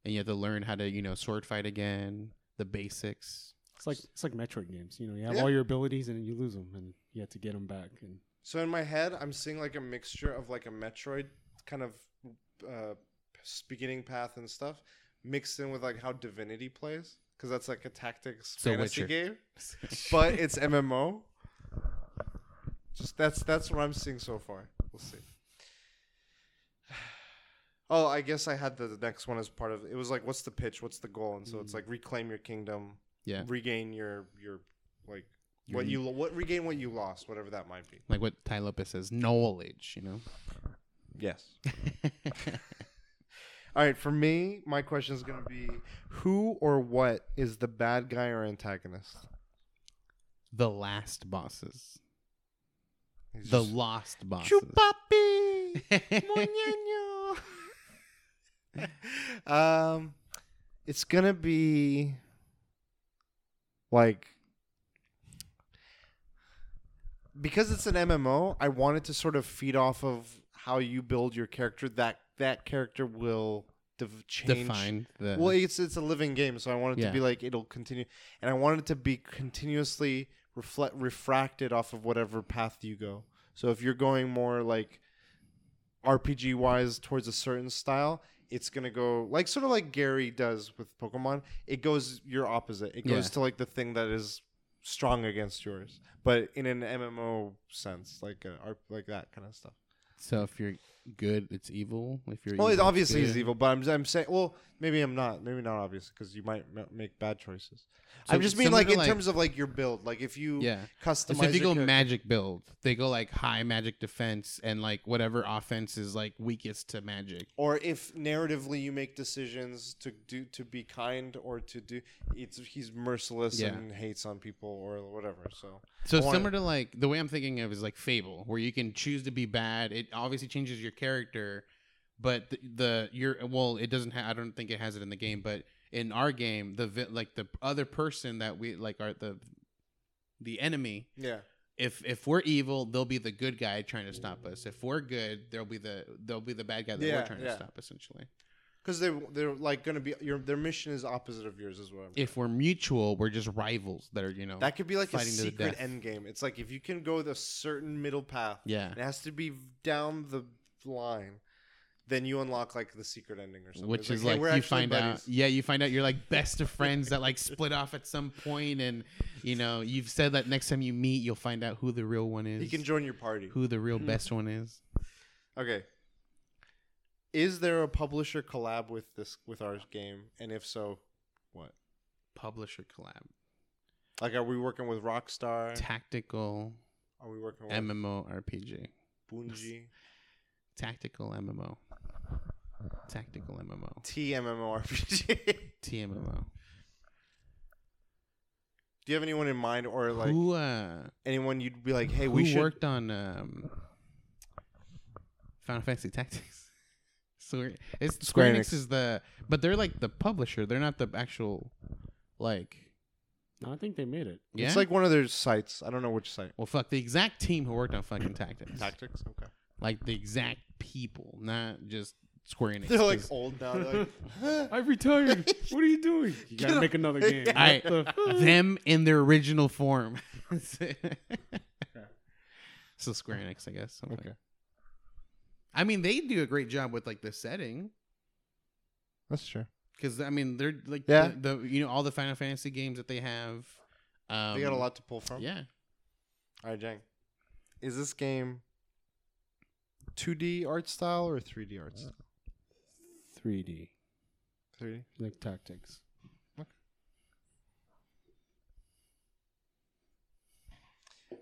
and you have to learn how to, you know, sword fight again, the basics. It's like it's like Metroid games. You know, you have Yeah. all your abilities, and then you lose them, and you have to get them back. And So in my head, I'm seeing like a mixture of like a Metroid kind of uh, s- beginning path and stuff, mixed in with like how Divinity plays, because that's like a tactics So fantasy Witcher. game, but it's MMO. Just that's that's what I'm seeing so far. We'll see. Oh, I guess I had the, the next one as part of it. Was like, what's the pitch? What's the goal? And so it's Mm. like reclaim your kingdom, yeah, regain your your like Your what you what regain what you lost, whatever that might be. like what Tai Lopez says, knowledge. You know. Yes. All right, for me, my question is going to be who or what is the bad guy or antagonist? the last bosses, He's the just- lost bosses. Chupapi. um, it's going to be like because it's an MMO, I wanted it to sort of feed off of how you build your character. That that character will div- change Define the. Well, it's it's a living game, so I want it Yeah. to be like it'll continue, and I want it to be continuously reflect refracted off of whatever path you go. So if you're going more like RPG wise towards a certain style, it's gonna go like sort of like Gary does with Pokemon. It goes your opposite. It goes Yeah. to like the thing that is strong against yours, but in an MMO sense, like uh, a, R- like that kind of stuff. so if you're good, it's evil. If you're Well, it evil, it's obviously is evil, but I'm I'm saying, well, maybe I'm not, maybe not obvious because you might m- make bad choices. So I'm just mean like in like- terms of like your build, like if you Yeah. customize. So if you go character- magic build, they go like high magic defense and like whatever offense is like weakest to magic. or if narratively you make decisions to do to be kind or to do, it's he's merciless Yeah. and hates on people or whatever. So So similar to like the way I'm thinking of is like Fable, where you can choose to be bad. It obviously changes your character, but the, the your well, it doesn't. Ha- I don't think it has it in the game, but in our game, the vi- like the other person that we like are the the enemy. yeah, If if we're evil, they'll be the good guy trying to stop us. If we're good, they'll be the they'll be the bad guy that Yeah, we're trying yeah. to stop. Essentially, because they they're like gonna be your their mission is opposite of yours as well. if we're mutual, we're just rivals that are you know That could be like a fighting to the secret death. end game. It's like if you can go the certain middle path, yeah. it has to be down the line. Then you unlock like the secret ending or something. which It's is hey, like, we're you actually find out yeah you find out you're like best of friends that like split off at some point and you know you've said that next time you meet you'll find out who the real one is You can join your party. who the real mm-hmm. best one is Okay. Is there a publisher collab with this with our game? And if so, what? Publisher collab. Like, are we working with Rockstar? Tactical Are we working with MMORPG. Bungie? Tactical MMO. Tactical MMO. TMMORPG? TMMO. Do you have anyone in mind, or like who uh anyone you'd be like, hey, we should? worked on um Final Fantasy Tactics? So it's Square Square Enix Enix. is the but they're like the publisher. They're not the actual like No, I think they made it. yeah. It's like one of their sites. I don't know which site. well, fuck the exact team who worked on fucking Tactics. Tactics. Okay. Like the exact people, not just Square Enix. They're like 'cause- old now. They're like, I retired. what are you doing? You gotta make another game. I, What the- them in their original form. so Square Enix, I guess. something. Okay. I mean, they do a great job with like the setting That's true. because I mean they're like Yeah. the, the you know all the Final Fantasy games that they have. Um, they got a lot to pull from. Yeah, All right, Jang. Is this game 2D art style or 3D art style? 3D, 3D. like tactics. Okay.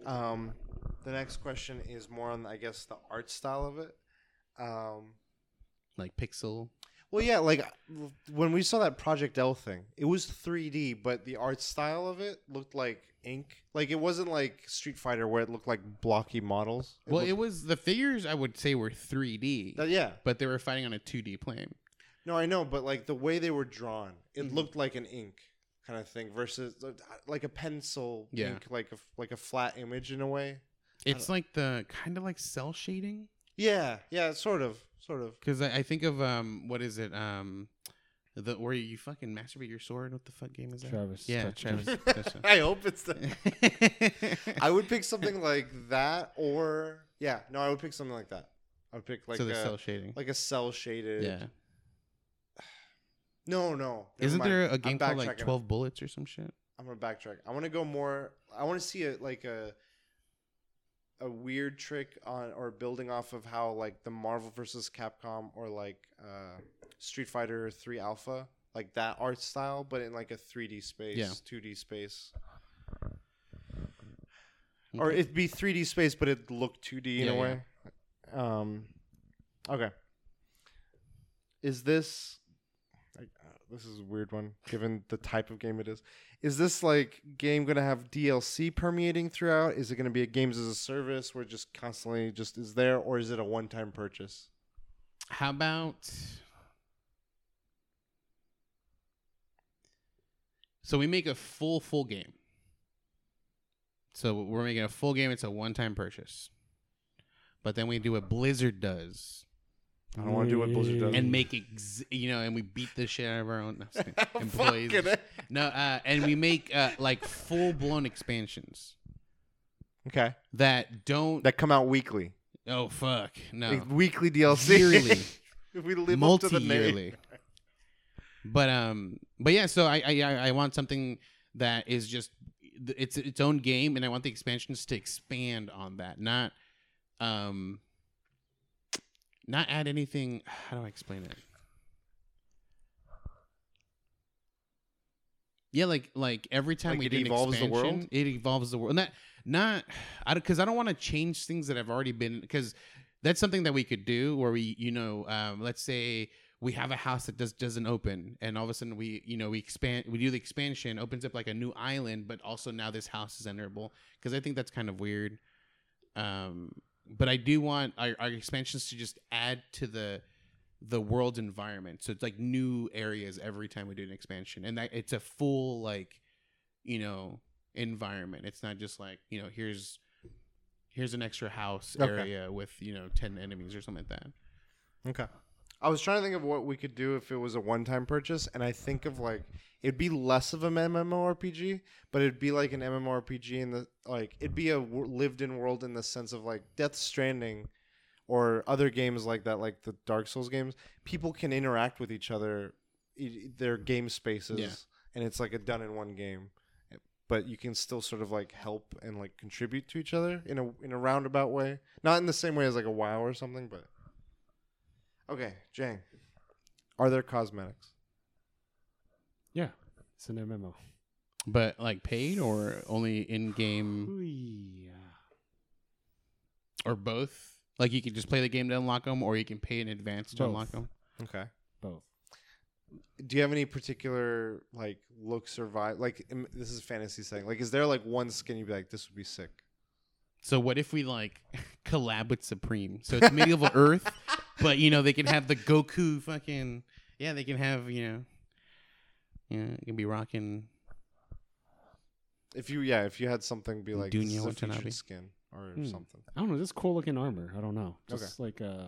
Um, the next question is more on, I guess, the art style of it. Um, like pixel. Well, yeah, like when we saw that Project L thing, it was 3D, but the art style of it looked like ink. Like it wasn't like Street Fighter where it looked like blocky models. well, looked- it was the figures I would say were 3D, Uh, yeah. but they were fighting on a 2D plane. No, I know, but like the way they were drawn, it Mhm. looked like an ink kind of thing versus uh, like a pencil Yeah. ink, like a like a flat image in a way. It's like the kind of like cell shading. Yeah, yeah, sort of, sort of. Because I, I think of um, what is it? Um, the where you fucking masturbate your sword. What the fuck game is that? Travis. Yeah, touch Travis. me. I hope it's the. I would pick something like that, or yeah, no, I would pick something like that. I would pick like so the a, cell shading. like a cell shaded. yeah. No, no. Isn't mind. there a I'm game called like. Twelve Bullets or some shit? I'm gonna backtrack. I want to go more. I want to see a like a a weird trick on or building off of how like the Marvel versus Capcom or like uh, Street Fighter Three Alpha, like that art style, but in like a 3D space, Yeah. 2D space, or it'd be 3D space, but it look 2D in Yeah, a yeah. way. Um, okay. Is this? like, uh, This is a weird one, given the type of game it is. Is this like game gonna have DLC permeating throughout? Is it gonna be a games as a service where just constantly just is there, or is it a one-time purchase? How about? So we make a full full game. So we're making a full game. It's a one-time purchase, but then we do what Blizzard does I don't want to do what Blizzard does. and make ex- you know, and we beat the shit out of our own no, just kidding. employees. Fucking A. No, uh, and we make uh, like full-blown expansions Okay, that don't. that come out weekly. oh fuck no. Like, weekly DLC. Yearly. if we live up to the name. multi-yearly. But um, but yeah. So I, I I I want something that is just it's its own game, and I want the expansions to expand on that, not um, not add anything. How do I explain it? Yeah, like like every time Like we it do evolves the world? expansion, it evolves the world. Not not I because I don't want to change things that have already been because that's something that we could do where we you know um, let's say we have a house that does doesn't open and all of a sudden we you know we expand we do the expansion opens up like a new island but also now this house is enterable because I think that's kind of weird. Um, but I do want our, our expansions to just add to the the world's environment. So it's like new areas every time we do an expansion, and that it's a full like you know environment. It's not just like you know here's here's an extra house Okay. area with you know ten enemies or something like that. Okay. I was trying to think of what we could do if it was a one-time purchase, and I think of like it'd be less of an MMORPG, but it'd be like an MMORPG in the like it'd be a w- lived-in world in the sense of like Death Stranding, or other games like that, like the Dark Souls games. People can interact with each other, i- their game spaces, Yeah. and it's like a done in one game. But you can still sort of like help and like contribute to each other in a in a roundabout way, not in the same way as like a WoW or something, but Okay, Jang. Are there cosmetics? Yeah, it's an MMO. But like paid or only in game Ooh-yeah. or both? Like you can just play the game to unlock them, or you can pay in advance to Both. unlock them. Okay. Both. Do you have any particular like looks or vibe? Like im- this is a fantasy saying. Like, is there like one skin you'd be like, this would be sick? So what if we like collab with Supreme? So it's medieval Earth, but you know they can have the Goku fucking yeah. They can have you know, yeah, it can be rocking. If you yeah, if you had something be like this Dunya is a Watanabe. featured skin or Hmm. something. I don't know. Just cool looking armor. I don't know. Okay. Just like uh,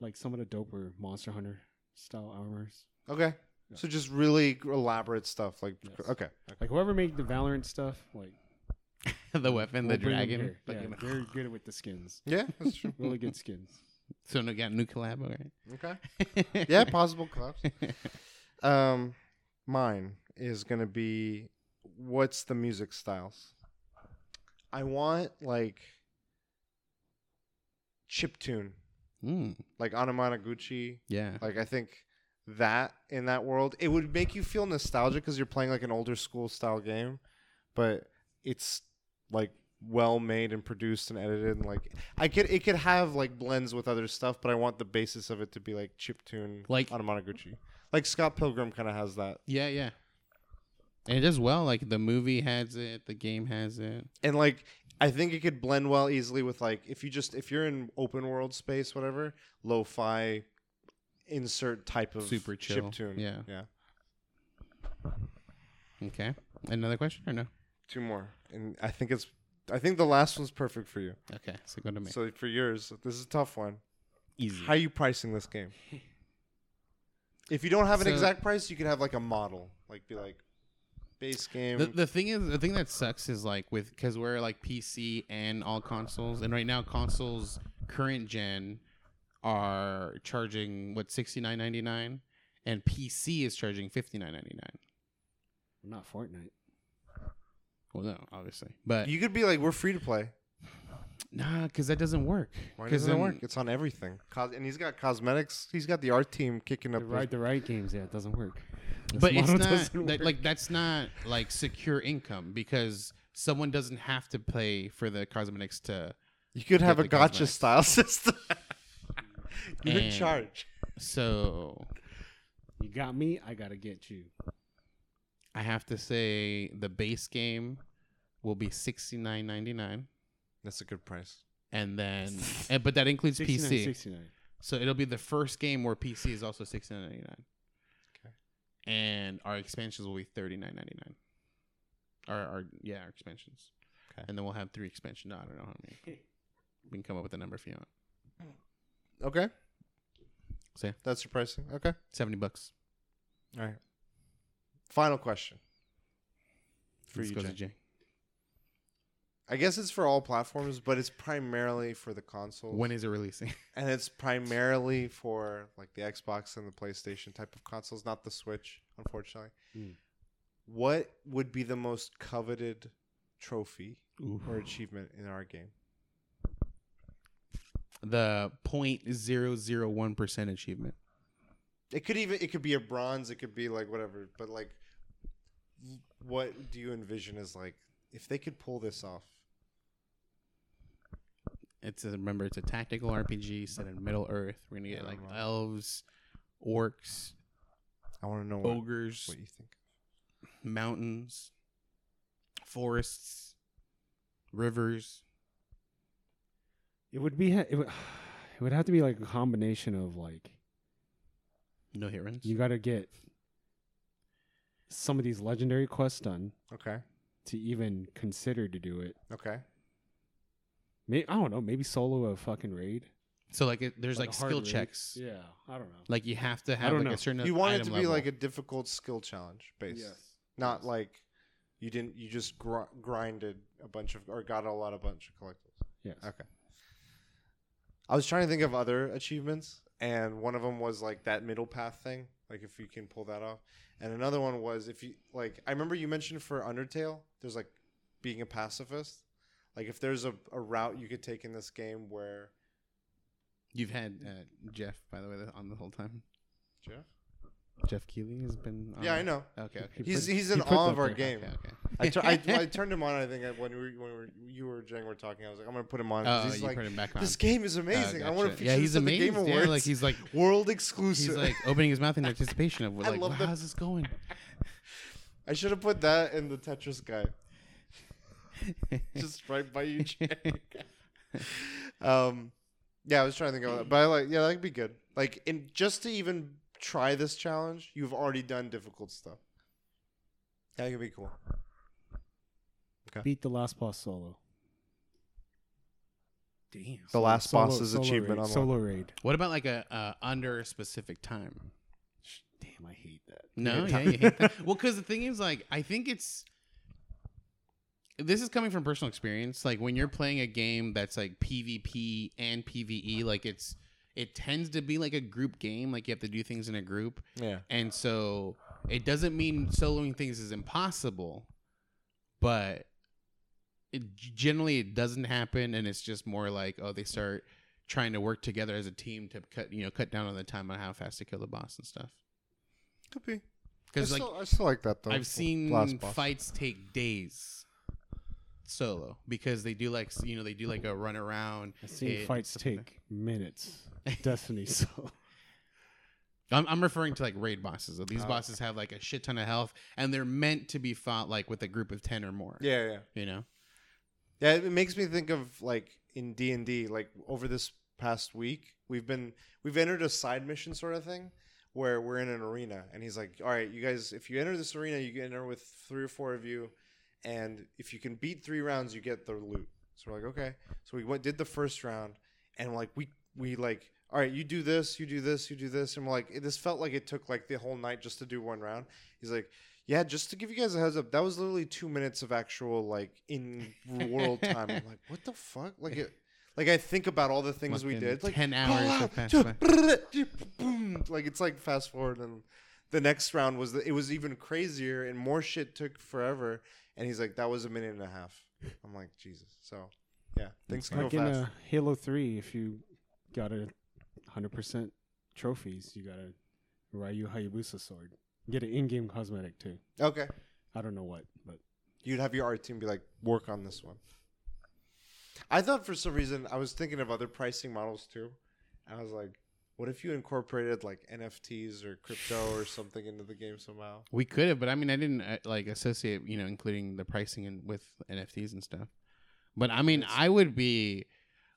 like some of the doper Monster Hunter style armors. Okay. Yeah. So just really elaborate stuff. Like Yes. okay. okay. Like whoever made the Valorant stuff, like the weapon, the we'll bring 'em dragon. here. Yeah, you they're good with the skins. Yeah, that's true. Really good skins. So no got new collab, right? okay. Yeah, possible collapse. Um, mine is gonna be what's the music styles? I want like chip tune, Mm, like Anamanaguchi. yeah. Like I think that in that world, it would make you feel nostalgic because you're playing like an older school style game, but it's like well made and produced and edited and like I could it could have like blends with other stuff, but I want the basis of it to be like chip tune, Like- Anamanaguchi. Like Scott Pilgrim kind of has that, Yeah, yeah. And it does well. Like the movie has it, the game has it. and like I think it could blend well easily with like if you just if you're in open world space, whatever, lo-fi, insert type of Super chill. chip tune. Yeah. yeah. Okay. Another question or no? Two more, and I think it's. I think the last one's perfect for you. Okay, so go to me. So for yours, this is a tough one. Easy. How are you pricing this game? If you don't have an So- exact price, you could have like a model, like be like base game. The, the thing is, the thing that sucks is like with because we're like PC and all consoles, and right now consoles current gen are charging what sixty nine ninety nine, and PC is charging fifty nine ninety nine. Not Fortnite. Well, no, obviously, but you could be like, we're free to play. nah, because that doesn't work. Why 'Cause doesn't it then- work? It's on everything. Cos- and he's got cosmetics. He's got the art team kicking up. The up. right, the right games. Yeah, it doesn't work. This but it's model not doesn't that, work. like that's not like secure income because someone doesn't have to pay for the cosmetics to. you could have Get a the gotcha cosmetics. style system. you would And- charge. So You got me. I gotta get you. I have to say the base game will be sixty nine ninety nine, That's a good price. and then and, but that includes 69, PC. 69. So it'll be the first game where PC is also sixty nine ninety nine. Okay. And our expansions will be thirty nine ninety nine. Our, our yeah, our expansions. Okay. And then we'll have three expansions. No, I don't know how many. We can come up with a number if you want. Okay. So, yeah. That's your pricing. Okay. Seventy bucks. All right. Final question. For Let's you, Jay. Jay. I guess it's for all platforms, but it's primarily for the consoles. When is it releasing? and it's primarily for like the Xbox and the PlayStation type of consoles, not the Switch, unfortunately. Hmm. What would be the most coveted trophy or achievement in our game? the point zero zero one percent achievement. It could even it could be a bronze, it could be like whatever, but like what do you envision as like if they could pull this off? It's a, remember it's a tactical RPG set in Middle Earth. We're gonna get like elves, orcs, I want to know what, ogres, what you think. mountains, forests, rivers. It would be. It would. It would have to be like a combination of like No herons. you got to get some of these legendary quests done Okay. to even consider to do it. Okay. Maybe, I don't know. Maybe solo a fucking raid. so like it, there's like, a hard skill raid. checks. Yeah, I don't know. Like you have to have don't like know. a certain. You want it item to be level. like a difficult skill challenge base. Not like you didn't you just gr- grinded a bunch of or got a lot of bunch of collectibles. Yes. Okay. I was trying to think of other achievements, and one of them was like that middle path thing, like if you can pull that off. And another one was if you like. I remember you mentioned for Undertale, there's like being a pacifist. Like if there's a, a route you could take in this game where You've had uh, Geoff, by the way, on the whole time. Geoff? Geoff Keighley has been. On Yeah, I know. Okay, okay. He's put- he's in put awe that of our there. game. Okay, okay. I, tur- I, I turned him on. I think when we were, when we were, you or you Jang were talking, I was like, I'm gonna put him on. 'cause Oh, he's you like, put him back on. this game is Oh, amazing. I want to gotcha. feature Yeah, this he's at the amazing. Game Yeah, like he's like world exclusive. he's like opening his mouth in anticipation of I like, love wow, how's this going? I should have put that in the Tetris guy, just right by you. Jang. um, yeah, I was trying to think of that, but I like, yeah, that'd be good. Like, in just to even try this challenge, you've already done difficult stuff. That could be cool. Okay. Beat the last boss solo. Damn. The last Solo- boss's solo achievement raid, unlocked. Solo raid. What about like a uh, under a specific time? Damn, I hate that. No, Yeah, yeah, you hate that. well, because the thing is, like, I think it's this is coming from personal experience. Like when you're playing a game that's like PvP and PvE, like it's it tends to be like a group game. Like you have to do things in a group, Yeah. and so it doesn't mean soloing things is impossible, but it, generally it doesn't happen, and it's just more like oh they start trying to work together as a team to cut you know cut down on the time on how fast to kill the boss and stuff. Could be. Because like still, I still like that though. I've seen fights take days solo because they do like you know they do like a run around. I've seen hit fights take minutes. Destiny so. I'm, I'm referring to like raid bosses. Though. These Oh. bosses have like a shit ton of health and they're meant to be fought like with a group of ten or more. Yeah, yeah. you know. Yeah, it makes me think of like in D and D, like over this past week, we've been we've entered a side mission sort of thing where we're in an arena, and he's like, "All right, you guys, if you enter this arena, you can enter with three or four of you, and if you can beat three rounds, you get the loot." So we're like, "Okay." So we went did the first round, and like we we like, "All right, you do this, you do this, you do this," and we're like, it, "This felt like it took like the whole night just to do one round." He's like. Yeah, just to give you guys a heads up, that was literally two minutes of actual like in world time. I'm like, what the fuck? Like it, like I think about all the things we Fucking did. Like 10 hours "Ah, have passed ju- boom. Like it's like fast forward, and the next round was the, it was even crazier and more shit took forever. And he's like, that was a minute and a half. I'm like, Jesus. So yeah, things can like go in fast. uh, Halo Three, if you got a hundred percent trophies, you got a Ryu Hayabusa sword. Get an in-game cosmetic too. okay, I don't know what, but you'd have your art team be like, work on this one. I thought for some reason I was thinking of other pricing models too. And I was like, what if you incorporated like NFTs or crypto or something into the game somehow? We could have, but I mean, I didn't uh, like associate, you know, including the pricing and with NFTs and stuff. But I mean, It's- I would be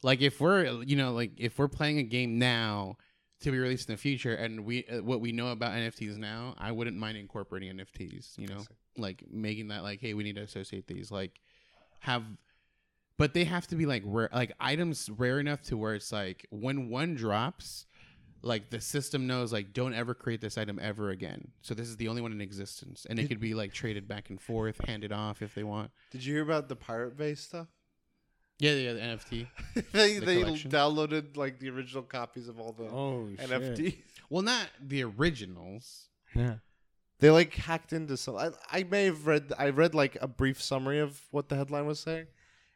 like if we're, you know, like if we're playing a game now to be released in the future, and we uh, what we know about NFTs now, I wouldn't mind incorporating NFTs. You know, like making that like, hey, we need to associate these, like have. But they have to be like rare, like items rare enough to where it's like when one drops, like the system knows like don't ever create this item ever again so this is the only one in existence and it could be like traded back and forth handed off if they want Did you hear about the Pirate Bay stuff? Yeah yeah the nft they The they collection? downloaded like the original copies of all the oh NFTs. well not the originals Yeah. They like hacked into some. I, I may have read. I read like a brief summary of what the headline was saying,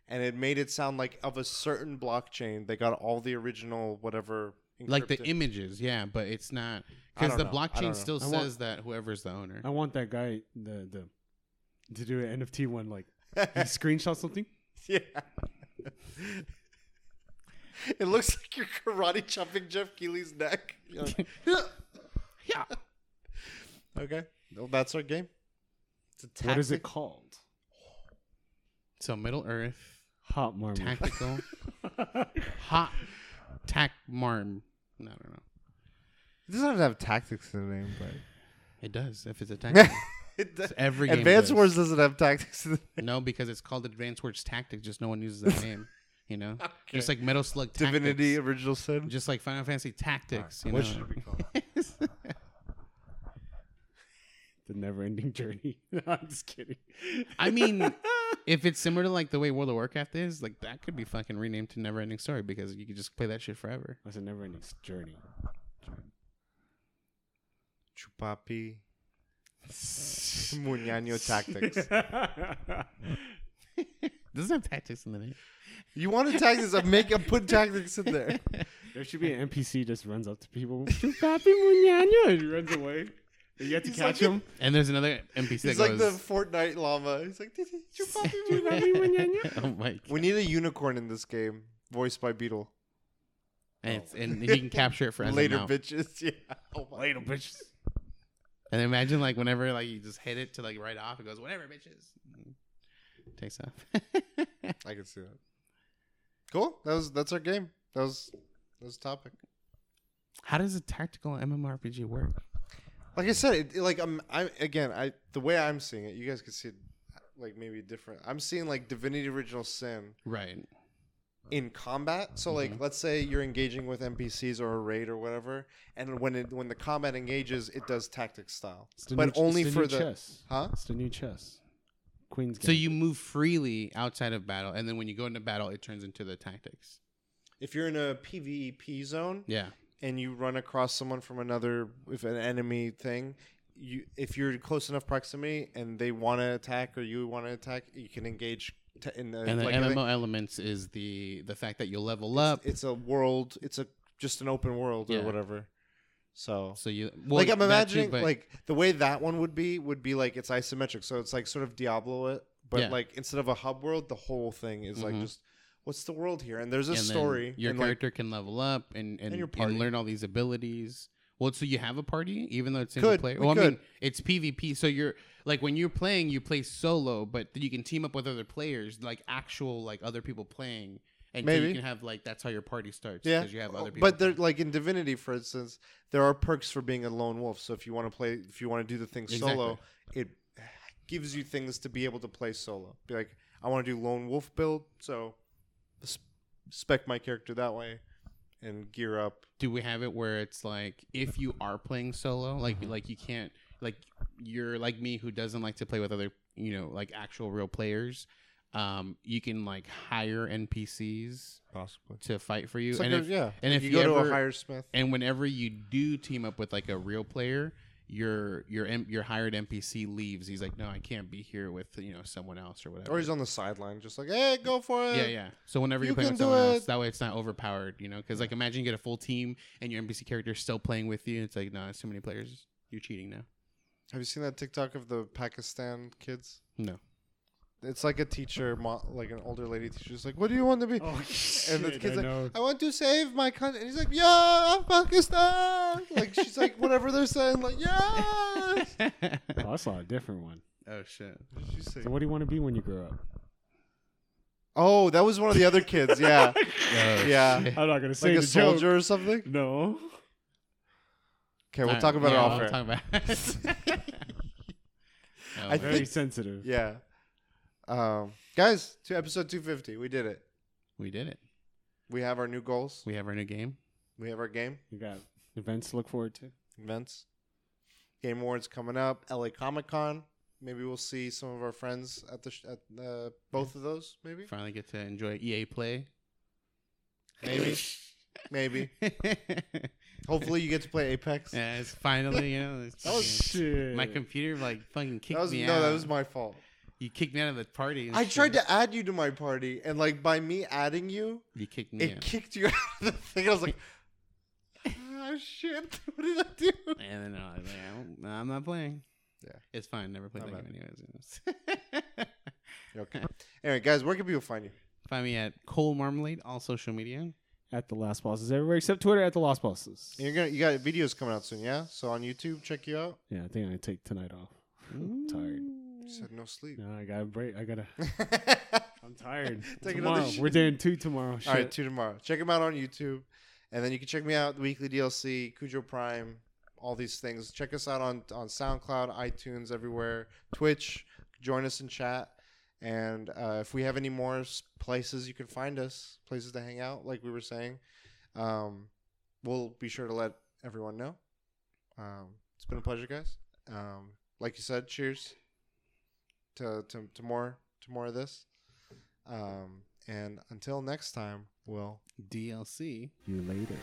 and it made it sound like of a certain blockchain they got all the original whatever. like the images yeah but it's not because the know. I don't blockchain know. still I want- says that whoever's the owner I want that guy the the to do an NFT one like he screenshot something. yeah. it looks like you're karate chopping Geoff Keighley's neck. Like, yeah. Okay, well, that's our game. It's a What is it called? so middle earth. Hot marmot. tactical. Hot tac marm. No no no It doesn't have to have tactics in the name, but it does if it's a tactical it does. every game Advanced does. Wars doesn't have tactics in the No, because it's called Advanced Wars Tactics. Just no one uses that name. You know, just like Metal Slug Tactics. Divinity Original Sin. just like Final Fantasy Tactics. You What know? should it be called? the never-ending journey. No, I'm just kidding. I mean, if it's similar to like the way World of Warcraft is, like that could be fucking renamed to Never Ending Story because you could just play that shit forever. That's a never-ending s- journey. Chupapi. Muñaño Tactics. Doesn't have tactics in the name. You wanted tactics? I'm making. I'm putting tactics in there. There should be an NPC just runs up to people. Chupapi muñaño, and he runs away. And you have to He's catch like- him. And there's another NPC He's that like goes. the Fortnite llama. He's like, "Did he- chupapi Chupapi muñeño?" muñaño. oh my! God. we need a unicorn in this game, voiced by Beetle. And, it's, and oh. you can capture it for as a oh Later, bitches. Yeah. Oh Later, bitches. And imagine like whenever like you just hit it to like right off, it goes whatever, bitches. Takes off. I can see that. Cool. That was that's our game. That was that was the topic. How does a tactical MMORPG work? Like I said, it, it- like I'm, I again, I the way I'm seeing it, you guys can see it like maybe different. I'm seeing like Divinity Original Sin Right. In combat. So like, Mhm. let's say you're engaging with NPCs or a raid or whatever, and when it when the combat engages, it does tactics style, It's the but new- only it's for new the chess. huh? It's the new chess. Queen's So you move freely outside of battle, and then when you go into battle, it turns into the tactics. If you're in a PvP zone Yeah. and you run across someone from another, if an enemy thing. You, if you're close enough proximity and they want to attack or you want to attack, you can engage in the And the like think- MMO elements is the the fact that you'll level up. it's a world it's a just an open world Yeah. or whatever so so you well, like i'm that too, imagining like the way that one would be would be like it's isometric so it's like sort of diablo it but Yeah. like instead of a hub world the whole thing is like Mhm. just what's the world here and there's a and story Your and like character can level up and and, your and, learn all these abilities. Well, so you have a party, even though it's single Could, player. we Well, I mean, it's PvP, so you're like when you're playing, you play solo, but then you can team up with other players, like actual like other people playing, and Maybe. you can have like that's how your party starts. yeah because you have other people. but they're like in divinity for instance there are perks for being a lone wolf so if you want to play if you want to do the thing solo it gives you things to be able to play solo be like i want to do lone wolf build so spec my character that way and gear up do we have it where it's like if you are playing solo, like Mm-hmm. like you can't like you're like me who doesn't like to play with other you know like actual real players. Um, you can like hire NPCs possibly to fight for you, It's like and a- if, yeah and if you, you go to a higher smith and whenever you do team up with like a real player, your your M- your hired NPC leaves. He's like, no, I can't be here with you know someone else or whatever. or he's on the sideline just like hey go for it yeah, yeah. So whenever You you're playing with someone else, that way it's not overpowered, you know? Because like imagine you get a full team and your NPC character is still playing with you. It's like, no, it's too many players. You're cheating now. have you seen that tiktok of the pakistan kids No. It's like a teacher mo- like an older lady teacher She's like what do you want to be Oh, and the kid's I like, know. I want to save my country. And he's like, yeah, Pakistan. Like she's like, whatever they're saying, like, yeah. Oh, I saw a different one. oh shit. What did you say? So, what do you want to be when you grow up? Oh, that was one of the other kids. Yeah, Oh, Yeah. shit. I'm not gonna say like a the joke. soldier or something. No. Okay, we'll Alright, talk about yeah, it off we'll air. talk about Oh, I man. Very think- sensitive. Yeah. Um, guys, to episode 250, we did it. we did it. We have our new goals. We have our new game. We have our game You got events to look forward to. events. Game awards coming up. LA Comic Con. Maybe we'll see some of our friends at the sh- at uh, both of those. Maybe. Finally get to enjoy EA Play. Maybe. Maybe. Hopefully, you get to play Apex. yeah, it's finally, you know, it's That was fucking- Shit. my computer like fucking kicked That was me no, out. that was my fault. You kicked me out of the party. I tried to add you to my party, and like by me adding you, You kicked me it out. kicked you out of the thing. I was like, "Ah, shit! What did I do?" And then I was like, I I'm not playing. Yeah. It's fine. Never played I'm that game anyways. Okay. Anyway, guys, where can people find you? Find me at Cole Marmalade, all social media. at the Last Bosses everywhere except Twitter at the Lost Bosses. And you're gonna you got videos coming out soon, yeah? So on YouTube, check you out. Yeah, I think gonna take tonight off. I'm tired. You said no sleep. No, I gotta break. I gotta. I'm tired. Take tomorrow. shit. We're doing two tomorrow. Shit. right, two tomorrow. Check them out on YouTube, and then you can check me out the weekly DLC, Cujo Prime, all these things. Check us out on on SoundCloud, iTunes, everywhere, Twitch. Join us in chat. And uh, if we have any more places you can find us, places to hang out, like we were saying, um, we'll be sure to let everyone know. Um, it's been a pleasure, guys. Um, like you said, cheers to, to, to more to more of this. Um, and until next time, we'll DLC. You later.